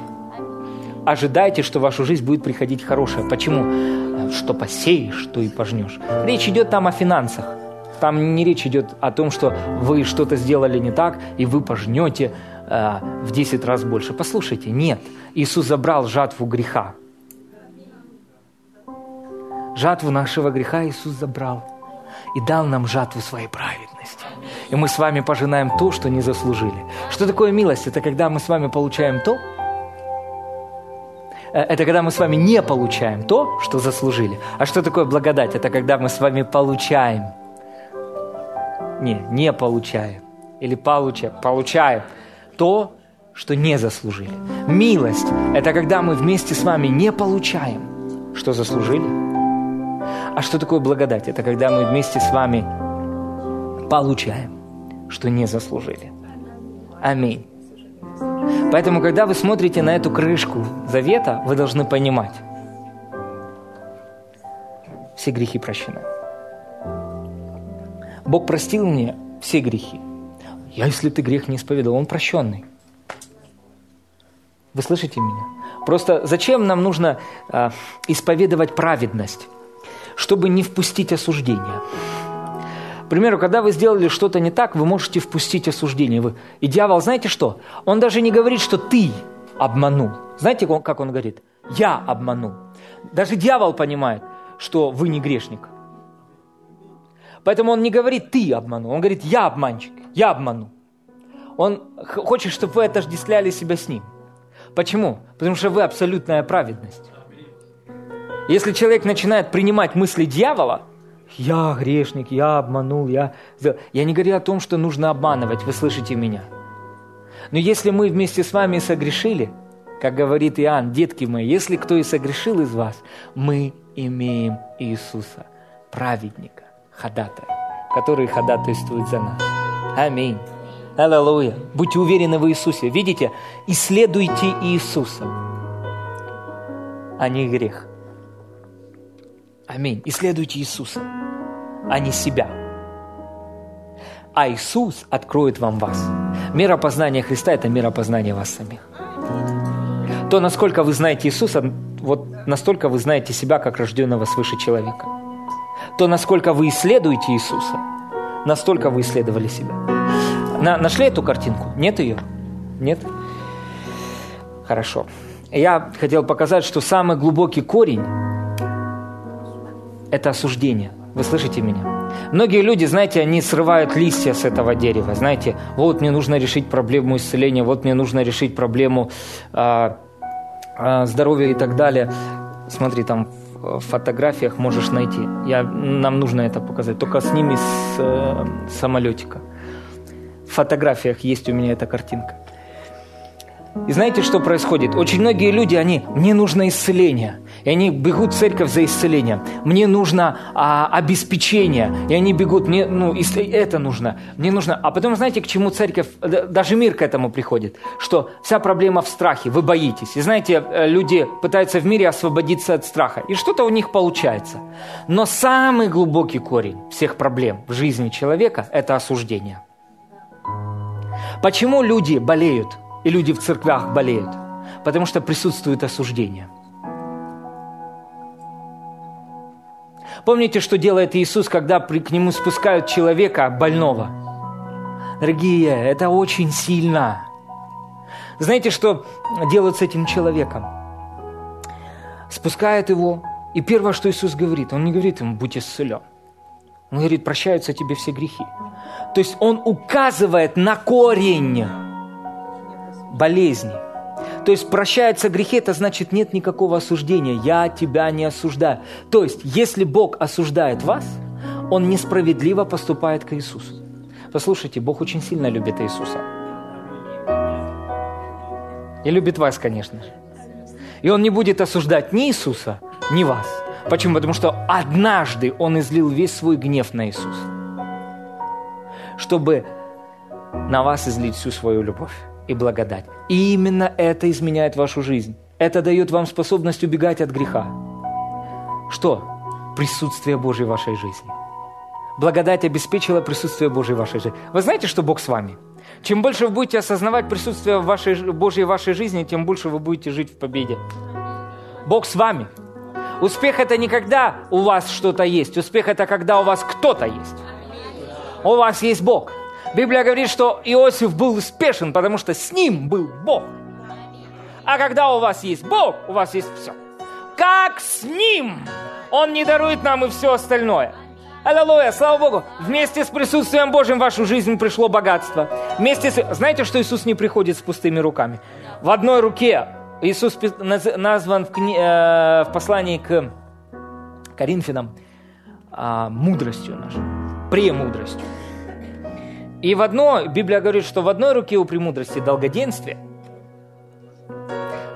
Ожидайте, что в вашу жизнь будет приходить хорошее. Почему? Что посеешь, то и пожнешь. Речь идет там о финансах. Там не речь идет о том, что вы что-то сделали не так, и вы пожнете э, в 10 раз больше. Послушайте, нет. Иисус забрал жатву греха. Жатву нашего греха Иисус забрал и дал нам жатву своей праведности. И мы с вами пожинаем то, что не заслужили. Что такое милость? Это когда мы с вами получаем то, э, это когда мы с вами не получаем то, что заслужили. А что такое благодать? Это когда мы с вами получаем. Не, не получаем. Или получаем, получаем то, что не заслужили. Милость – это когда мы вместе с вами не получаем, что заслужили, а что такое благодать? Это когда мы вместе с вами получаем, что не заслужили. Аминь. Поэтому, когда вы смотрите на эту крышку завета, вы должны понимать, все грехи прощены. Бог простил мне все грехи. Я, если ты грех не исповедовал, он прощенный. Вы слышите меня? Просто зачем нам нужно э, исповедовать праведность? чтобы не впустить осуждение. К примеру, когда вы сделали что-то не так, вы можете впустить осуждение. Вы... И дьявол, знаете что? Он даже не говорит, что ты обманул. Знаете, как он говорит? Я обманул. Даже дьявол понимает, что вы не грешник. Поэтому он не говорит «ты обманул», он говорит «я обманщик, я обману». Он хочет, чтобы вы отождествляли себя с ним. Почему? Потому что вы абсолютная праведность. Если человек начинает принимать мысли дьявола, я грешник, я обманул, я... Я не говорю о том, что нужно обманывать, вы слышите меня. Но если мы вместе с вами согрешили, как говорит Иоанн, детки мои, если кто и согрешил из вас, мы имеем Иисуса, праведника, ходатая, который ходатайствует за нас. Аминь. Аллилуйя. Будьте уверены в Иисусе. Видите, исследуйте Иисуса, а не грех. Аминь. Исследуйте Иисуса, а не себя. а Иисус откроет вам вас. Мера познания Христа – это мера познания вас самих. То, насколько вы знаете Иисуса, вот настолько вы знаете себя, как рожденного свыше человека. То, насколько вы исследуете Иисуса, настолько вы исследовали себя. На, нашли эту картинку? Нет ее? Нет? Хорошо. Я хотел показать, что самый глубокий корень – это осуждение. Вы слышите меня? Многие люди, знаете, они срывают листья с этого дерева. Знаете, вот мне нужно решить проблему исцеления, вот мне нужно решить проблему э, э, здоровья и так далее. Смотри, там в фотографиях можешь найти. Я, нам нужно это показать. Только сними с э, самолетика. В фотографиях есть у меня эта картинка. И знаете, что происходит? Очень многие люди, они, мне нужно исцеление. И они бегут в церковь за исцеление. Мне нужно а, обеспечение. И они бегут, мне, ну, если это нужно, мне нужно. А потом, знаете, к чему церковь, даже мир к этому приходит? Что вся проблема в страхе, вы боитесь. И знаете, э, люди пытаются в мире освободиться от страха. И что-то у них получается. Но самый глубокий корень всех проблем в жизни человека – это осуждение. Почему люди болеют? И люди в церквях болеют? Потому что присутствует осуждение. Помните, что делает Иисус, когда к нему спускают человека больного? Дорогие, это очень сильно. Знаете, что делают с этим человеком? Спускают его, и первое, что Иисус говорит, Он не говорит ему, будь исцелен. Он говорит, прощаются тебе все грехи. То есть Он указывает на корень болезни. То есть прощаются грехи, это значит нет никакого осуждения. Я тебя не осуждаю. То есть, если Бог осуждает вас, Он несправедливо поступает к Иисусу. Послушайте, Бог очень сильно любит Иисуса. И любит вас, конечно же. И Он не будет осуждать ни Иисуса, ни вас. Почему? Потому что однажды Он излил весь свой гнев на Иисуса, чтобы на вас излить всю свою любовь и благодать. И именно это изменяет вашу жизнь. Это дает вам способность убегать от греха. Что? Присутствие Божьей в вашей жизни. Благодать обеспечила присутствие Божьей в вашей жизни. Вы знаете, что Бог с вами? Чем больше вы будете осознавать присутствие вашей, Божьей в вашей жизни, тем больше вы будете жить в победе. Бог с вами. Успех – это не когда у вас что-то есть. Успех – это когда у вас кто-то есть. У вас есть Бог. Библия говорит, что Иосиф был успешен, потому что с ним был Бог. А когда у вас есть Бог, у вас есть все. Как с ним? Он не дарует нам и все остальное. Аллилуйя, слава Богу. Вместе с присутствием Божьим в вашу жизнь пришло богатство. Вместе с... Знаете, что Иисус не приходит с пустыми руками? В одной руке Иисус назван в, кни... Э, в послании к Коринфянам а, мудростью нашей, премудростью. И в одно, Библия говорит, что в одной руке у премудрости долгоденствие,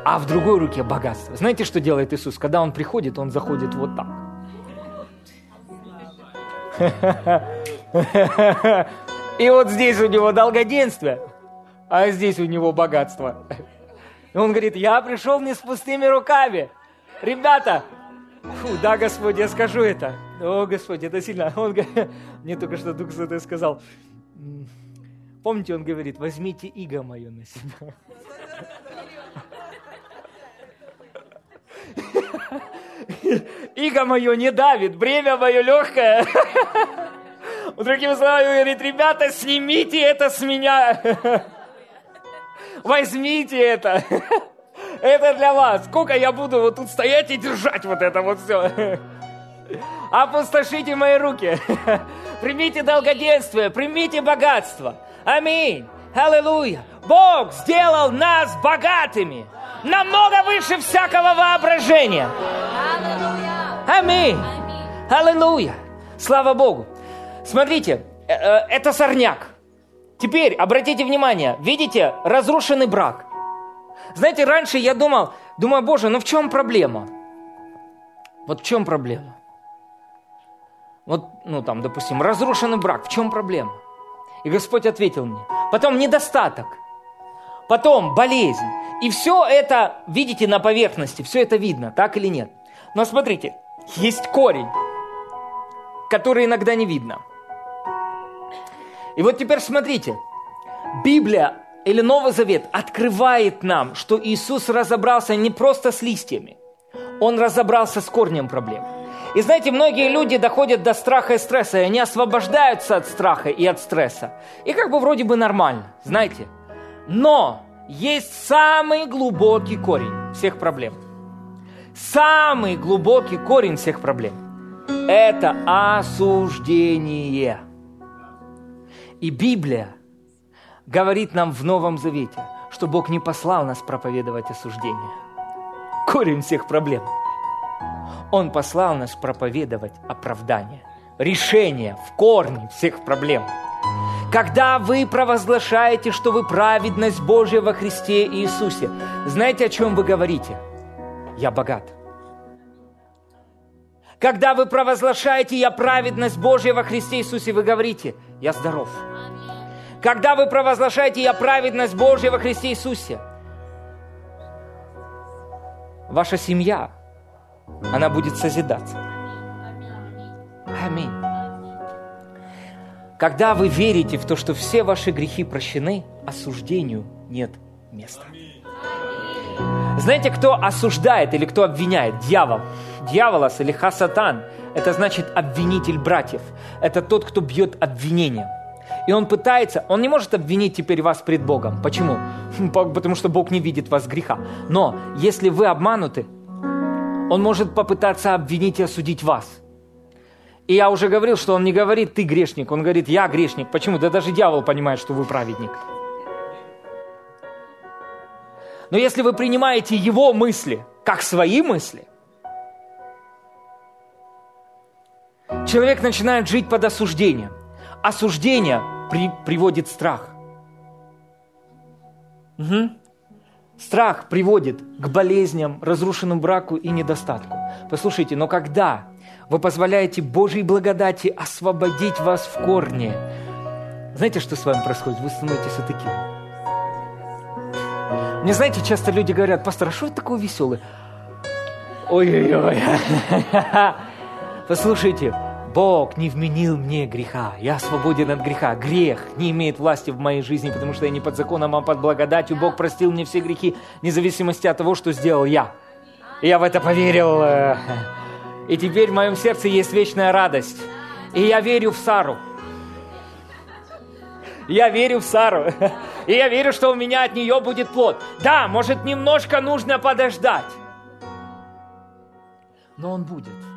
а в другой руке богатство. Знаете, что делает Иисус? Когда Он приходит, Он заходит вот так. И вот здесь у него долгоденствие, а здесь у него богатство. И он говорит, я пришел не с пустыми руками. Ребята, фу, да, Господь, я скажу это. О, Господь, это сильно. Он, мне только что Дух Святой сказал, Помните, он говорит, возьмите иго мое на себя. Иго мое не давит, бремя мое легкое. Другими словами, говорит, ребята, снимите это с меня. Возьмите это. Это для вас. Сколько я буду вот тут стоять и держать вот это вот все. Опустошите мои руки. Примите долгоденствие, примите богатство. Аминь. Аллилуйя. Бог сделал нас богатыми. Намного выше всякого воображения. Аминь. Аллилуйя. Слава Богу. Смотрите, э, э, это сорняк. Теперь обратите внимание, видите, разрушенный брак. Знаете, раньше я думал, думаю, Боже, ну в чем проблема? Вот в чем проблема? Вот, ну там, допустим, разрушенный брак, в чем проблема? И Господь ответил мне. Потом недостаток. Потом болезнь. И все это, видите, на поверхности, все это видно, так или нет. Но смотрите, есть корень, который иногда не видно. И вот теперь смотрите. Библия или Новый Завет открывает нам, что Иисус разобрался не просто с листьями. Он разобрался с корнем проблем. И знаете, многие люди доходят до страха и стресса, и они освобождаются от страха и от стресса. И как бы вроде бы нормально, знаете. Но есть самый глубокий корень всех проблем. Самый глубокий корень всех проблем – это осуждение. И Библия говорит нам в Новом Завете, что Бог не послал нас проповедовать осуждение. Корень всех проблем – он послал нас проповедовать оправдание, решение в корне всех проблем. Когда вы провозглашаете, что вы праведность Божья во Христе Иисусе, знаете, о чем вы говорите? Я богат. Когда вы провозглашаете «Я праведность Божья во Христе Иисусе», вы говорите «Я здоров». Когда вы провозглашаете «Я праведность Божья во Христе Иисусе», ваша семья – она будет созидаться. Аминь. Когда вы верите в то, что все ваши грехи прощены, осуждению нет места. Знаете, кто осуждает или кто обвиняет? Дьявол. Дьяволос или хасатан – это значит обвинитель братьев. Это тот, кто бьет обвинением. И он пытается, он не может обвинить теперь вас пред Богом. Почему? Потому что Бог не видит вас греха. Но если вы обмануты, он может попытаться обвинить и осудить вас. И я уже говорил, что он не говорит «ты грешник», он говорит «я грешник». Почему? Да даже дьявол понимает, что вы праведник. Но если вы принимаете его мысли как свои мысли, человек начинает жить под осуждением. Осуждение при, приводит страх. Угу. Страх приводит к болезням, разрушенному браку и недостатку. Послушайте, но когда вы позволяете Божьей благодати освободить вас в корне, знаете, что с вами происходит? Вы становитесь вот таким. Мне, знаете, часто люди говорят, пастор, а что это такое веселый? Ой-ой-ой. Послушайте, Бог не вменил мне греха. Я свободен от греха. Грех не имеет власти в моей жизни, потому что я не под законом, а под благодатью. Бог простил мне все грехи, вне зависимости от того, что сделал я. Я в это поверил. И теперь в моем сердце есть вечная радость. И я верю в Сару. Я верю в Сару. И я верю, что у меня от нее будет плод. Да, может, немножко нужно подождать. Но он будет.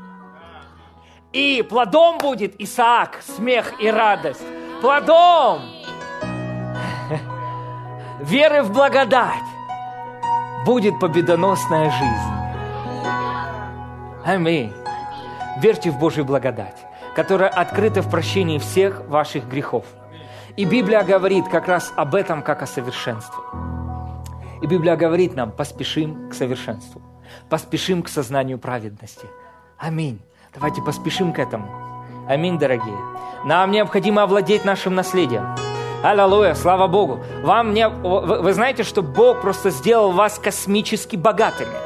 И плодом будет Исаак, смех и радость. Плодом веры в благодать будет победоносная жизнь. Аминь. Верьте в Божью благодать, которая открыта в прощении всех ваших грехов. И Библия говорит как раз об этом, как о совершенстве. И Библия говорит нам, поспешим к совершенству, поспешим к сознанию праведности. Аминь. Давайте поспешим к этому. Аминь, дорогие. Нам необходимо овладеть нашим наследием. Аллилуйя, слава Богу. Вам не... Вы знаете, что Бог просто сделал вас космически богатыми.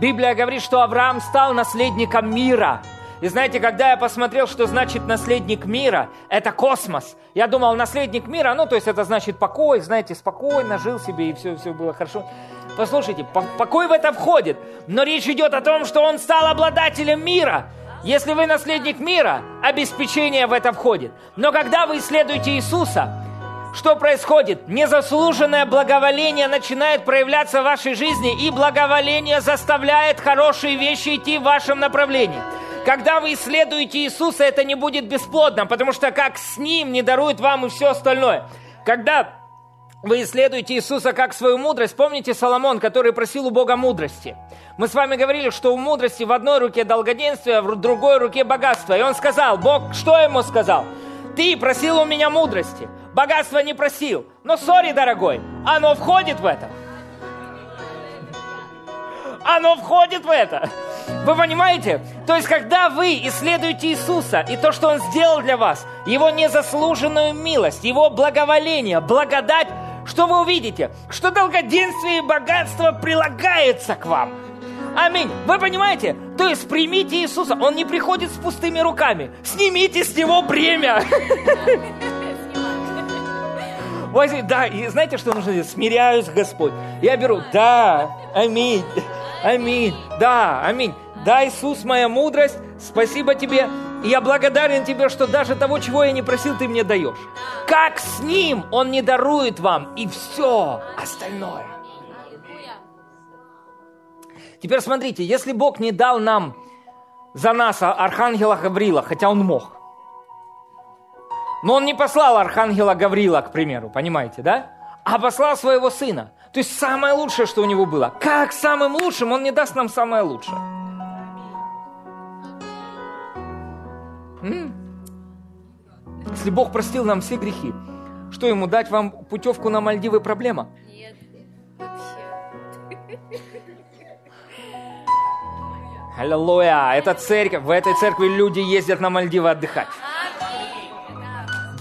Библия говорит, что Авраам стал наследником мира. И знаете, когда я посмотрел, что значит наследник мира, это космос. Я думал, наследник мира, ну, то есть это значит покой, знаете, спокойно жил себе, и все, все было хорошо. Послушайте, покой в это входит, но речь идет о том, что он стал обладателем мира. Если вы наследник мира, обеспечение в это входит. Но когда вы исследуете Иисуса, что происходит? Незаслуженное благоволение начинает проявляться в вашей жизни, и благоволение заставляет хорошие вещи идти в вашем направлении. Когда вы исследуете Иисуса, это не будет бесплодно, потому что как с Ним не дарует вам и все остальное. Когда вы исследуете Иисуса как свою мудрость. Помните Соломон, который просил у Бога мудрости? Мы с вами говорили, что у мудрости в одной руке долгоденствие, а в другой руке богатство. И он сказал, Бог что ему сказал? Ты просил у меня мудрости, богатство не просил. Но, сори, дорогой, оно входит в это. Оно входит в это. Вы понимаете? То есть, когда вы исследуете Иисуса и то, что Он сделал для вас, Его незаслуженную милость, Его благоволение, благодать, что вы увидите? Что долгоденствие и богатство прилагается к вам. Аминь. Вы понимаете? То есть примите Иисуса. Он не приходит с пустыми руками. Снимите с него бремя. Возьми, да, и знаете, что нужно делать? Смиряюсь, Господь. Я беру, да, аминь, аминь, да, аминь. Да, Иисус, моя мудрость, спасибо тебе. Я благодарен тебе, что даже того, чего я не просил, ты мне даешь. Как с ним он не дарует вам и все остальное. Теперь смотрите, если Бог не дал нам за нас архангела Гаврила, хотя он мог, но он не послал архангела Гаврила, к примеру, понимаете, да? А послал своего сына. То есть самое лучшее, что у него было. Как самым лучшим он не даст нам самое лучшее? М? Если Бог простил нам все грехи, что ему дать вам путевку на Мальдивы проблема? Нет, вообще. Аллилуйя! Это церковь. В этой церкви люди ездят на Мальдивы отдыхать.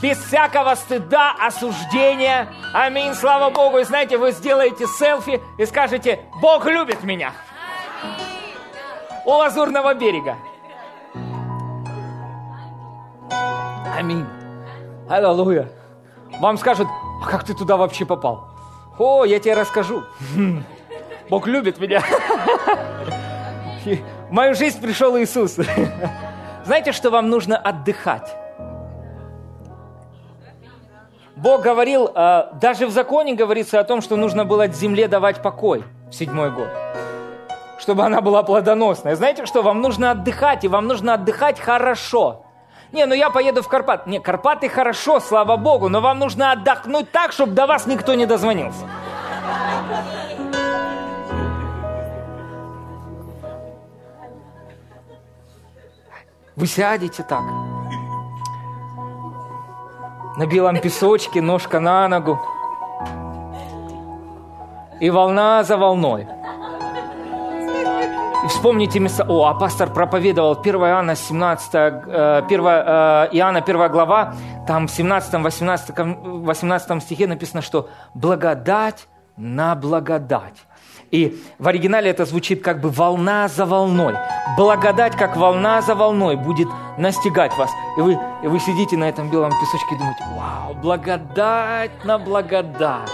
Без всякого стыда, осуждения. Аминь, слава Богу. И знаете, вы сделаете селфи и скажете, Бог любит меня. У Лазурного берега. Аминь. Аллилуйя. Вам скажут, а как ты туда вообще попал? О, я тебе расскажу. Бог любит меня. В мою жизнь пришел Иисус. Знаете, что вам нужно отдыхать? Бог говорил, э, даже в законе говорится о том, что нужно было земле давать покой в седьмой год, чтобы она была плодоносная. Знаете что? Вам нужно отдыхать, и вам нужно отдыхать хорошо. Не, ну я поеду в Карпат. Не, Карпаты хорошо, слава Богу, но вам нужно отдохнуть так, чтобы до вас никто не дозвонился. Вы сядете так. На белом песочке, ножка на ногу. И волна за волной. И вспомните место. О, а пастор проповедовал 1 Иоанна 17, 1 э, Иоанна 1 глава, там в 17-18 18 стихе написано, что благодать на благодать. И в оригинале это звучит как бы волна за волной. Благодать, как волна за волной, будет настигать вас. И вы, и вы сидите на этом белом песочке и думаете, вау, благодать на благодать.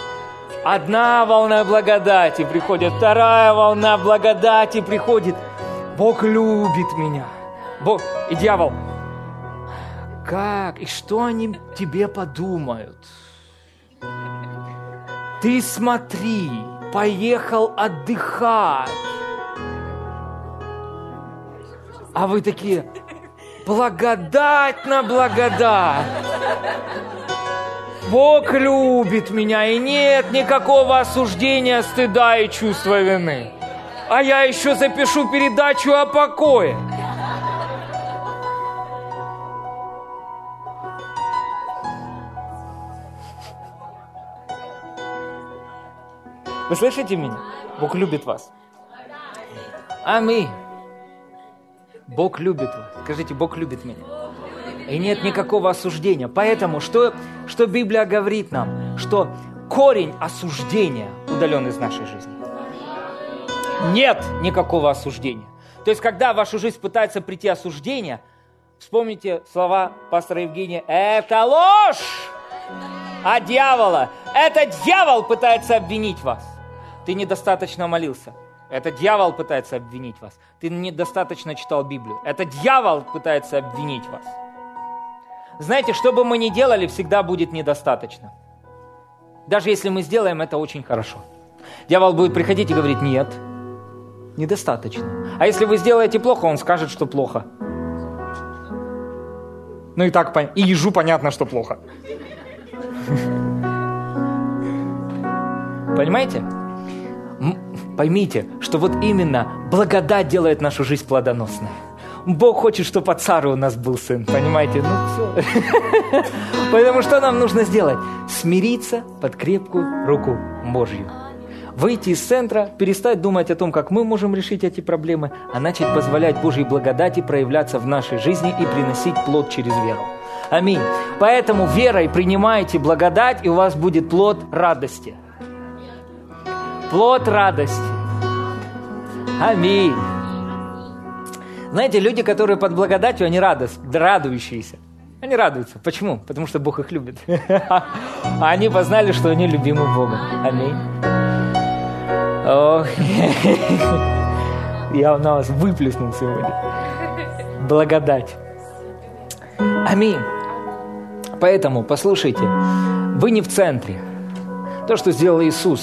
Одна волна благодати приходит, вторая волна благодати приходит. Бог любит меня. Бог... И дьявол, как? И что они тебе подумают? Ты смотри, поехал отдыхать. А вы такие, благодать на благодать. Бог любит меня, и нет никакого осуждения, стыда и чувства вины. А я еще запишу передачу о покое. Вы слышите меня? Бог любит вас. Аминь. Бог любит вас. Скажите, Бог любит меня. И нет никакого осуждения. Поэтому, что, что Библия говорит нам? Что корень осуждения удален из нашей жизни. Нет никакого осуждения. То есть, когда в вашу жизнь пытается прийти осуждение, вспомните слова пастора Евгения, это ложь а дьявола. Это дьявол пытается обвинить вас ты недостаточно молился. Это дьявол пытается обвинить вас. Ты недостаточно читал Библию. Это дьявол пытается обвинить вас. Знаете, что бы мы ни делали, всегда будет недостаточно. Даже если мы сделаем это очень хорошо. Дьявол будет приходить и говорить, нет, недостаточно. А если вы сделаете плохо, он скажет, что плохо. Ну и так, и ежу понятно, что плохо. Понимаете? Поймите, что вот именно благодать делает нашу жизнь плодоносной. Бог хочет, чтобы от Сары у нас был сын, понимаете? Ну все. Поэтому что нам нужно сделать? Смириться под крепкую руку Божью. Выйти из центра, перестать думать о том, как мы можем решить эти проблемы, а начать позволять Божьей благодати проявляться в нашей жизни и приносить плод через веру. Аминь. Поэтому верой принимайте благодать, и у вас будет плод радости – плод радости. Аминь. Знаете, люди, которые под благодатью, они радость, радующиеся. Они радуются. Почему? Потому что Бог их любит. А они познали, что они любимы Богом. Аминь. Ох. Я на вас выплеснул сегодня. Благодать. Аминь. Поэтому, послушайте, вы не в центре. То, что сделал Иисус,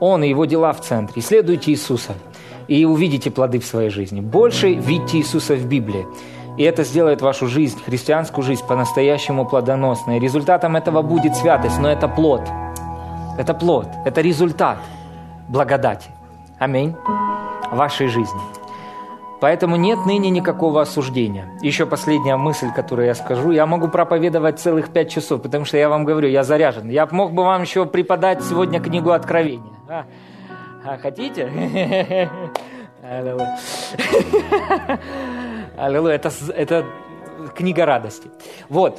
Он и Его дела в центре. Исследуйте Иисуса и увидите плоды в своей жизни. Больше видите Иисуса в Библии. И это сделает вашу жизнь, христианскую жизнь, по-настоящему плодоносной. Результатом этого будет святость, но это плод. Это плод, это результат благодати. Аминь. Вашей жизни. Поэтому нет ныне никакого осуждения. Еще последняя мысль, которую я скажу. Я могу проповедовать целых пять часов, потому что я вам говорю, я заряжен. Я мог бы вам еще преподать сегодня книгу Откровения. А, а хотите? Аллилуйя. Это, это книга радости. Вот.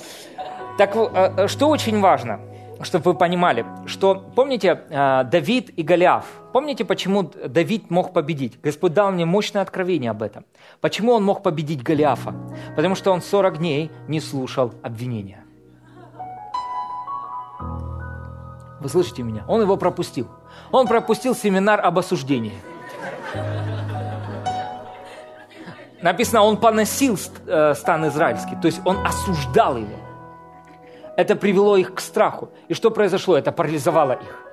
Так э, что очень важно, чтобы вы понимали, что, помните, э, Давид и Голиаф, помните, почему Давид мог победить? Господь дал мне мощное откровение об этом. Почему он мог победить Голиафа? Потому что он 40 дней не слушал обвинения. Вы слышите меня? Он его пропустил. Он пропустил семинар об осуждении. Написано, он поносил э, стан израильский, то есть он осуждал его. Это привело их к страху. И что произошло? Это парализовало их.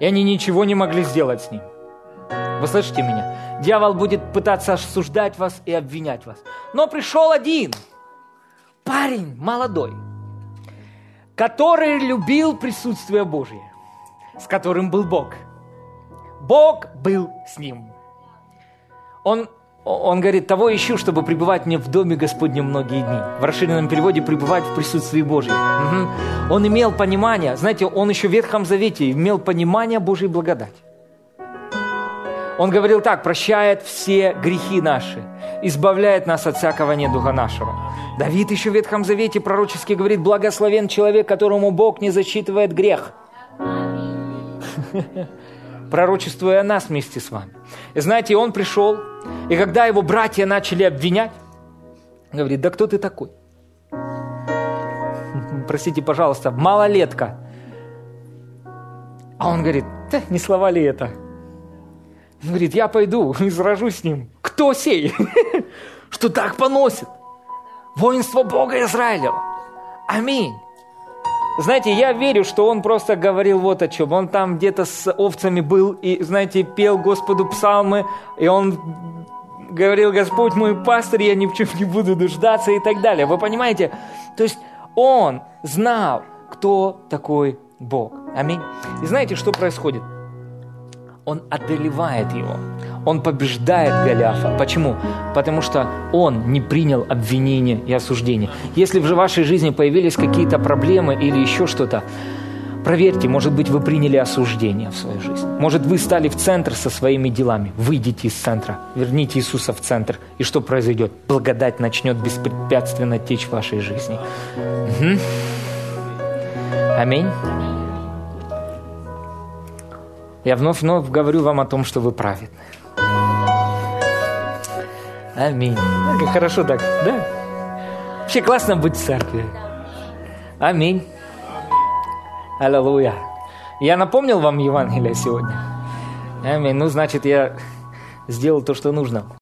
И они ничего не могли сделать с ним. Вы слышите меня? Дьявол будет пытаться осуждать вас и обвинять вас. Но пришел один парень молодой, который любил присутствие Божье, с которым был Бог. Бог был с ним. Он он говорит, того ищу, чтобы пребывать мне в доме Господнем многие дни. В расширенном переводе пребывать в присутствии Божьем. Угу. Он имел понимание, знаете, он еще в Ветхом Завете имел понимание Божьей благодати. Он говорил так, прощает все грехи наши, избавляет нас от всякого недуга нашего. Давид еще в Ветхом Завете пророчески говорит, благословен человек, которому Бог не засчитывает грех. Пророчествуя о нас вместе с вами. И знаете, он пришел, и когда его братья начали обвинять, говорит, да кто ты такой? Простите, пожалуйста, малолетка. А он говорит, да не слова ли это? Он говорит, я пойду и сражусь с ним. Кто сей? Что так поносит? Воинство Бога Израилева. Аминь. Знаете, я верю, что он просто говорил вот о чем. Он там где-то с овцами был и, знаете, пел Господу псалмы, и он говорил, Господь мой пастырь, я ни в чем не буду нуждаться и так далее. Вы понимаете? То есть он знал, кто такой Бог. Аминь. И знаете, что происходит? Он одолевает его. Он побеждает Голиафа. Почему? Потому что он не принял обвинения и осуждения. Если в вашей жизни появились какие-то проблемы или еще что-то, Проверьте, может быть, вы приняли осуждение в свою жизнь. Может, вы стали в центр со своими делами. Выйдите из центра, верните Иисуса в центр. И что произойдет? Благодать начнет беспрепятственно течь в вашей жизни. Угу. Аминь. Я вновь вновь говорю вам о том, что вы праведны. Аминь. Ну, как хорошо так, да? Вообще классно быть в церкви. Аминь. Аллилуйя. Я напомнил вам Евангелие сегодня? Аминь. Ну, значит, я сделал то, что нужно.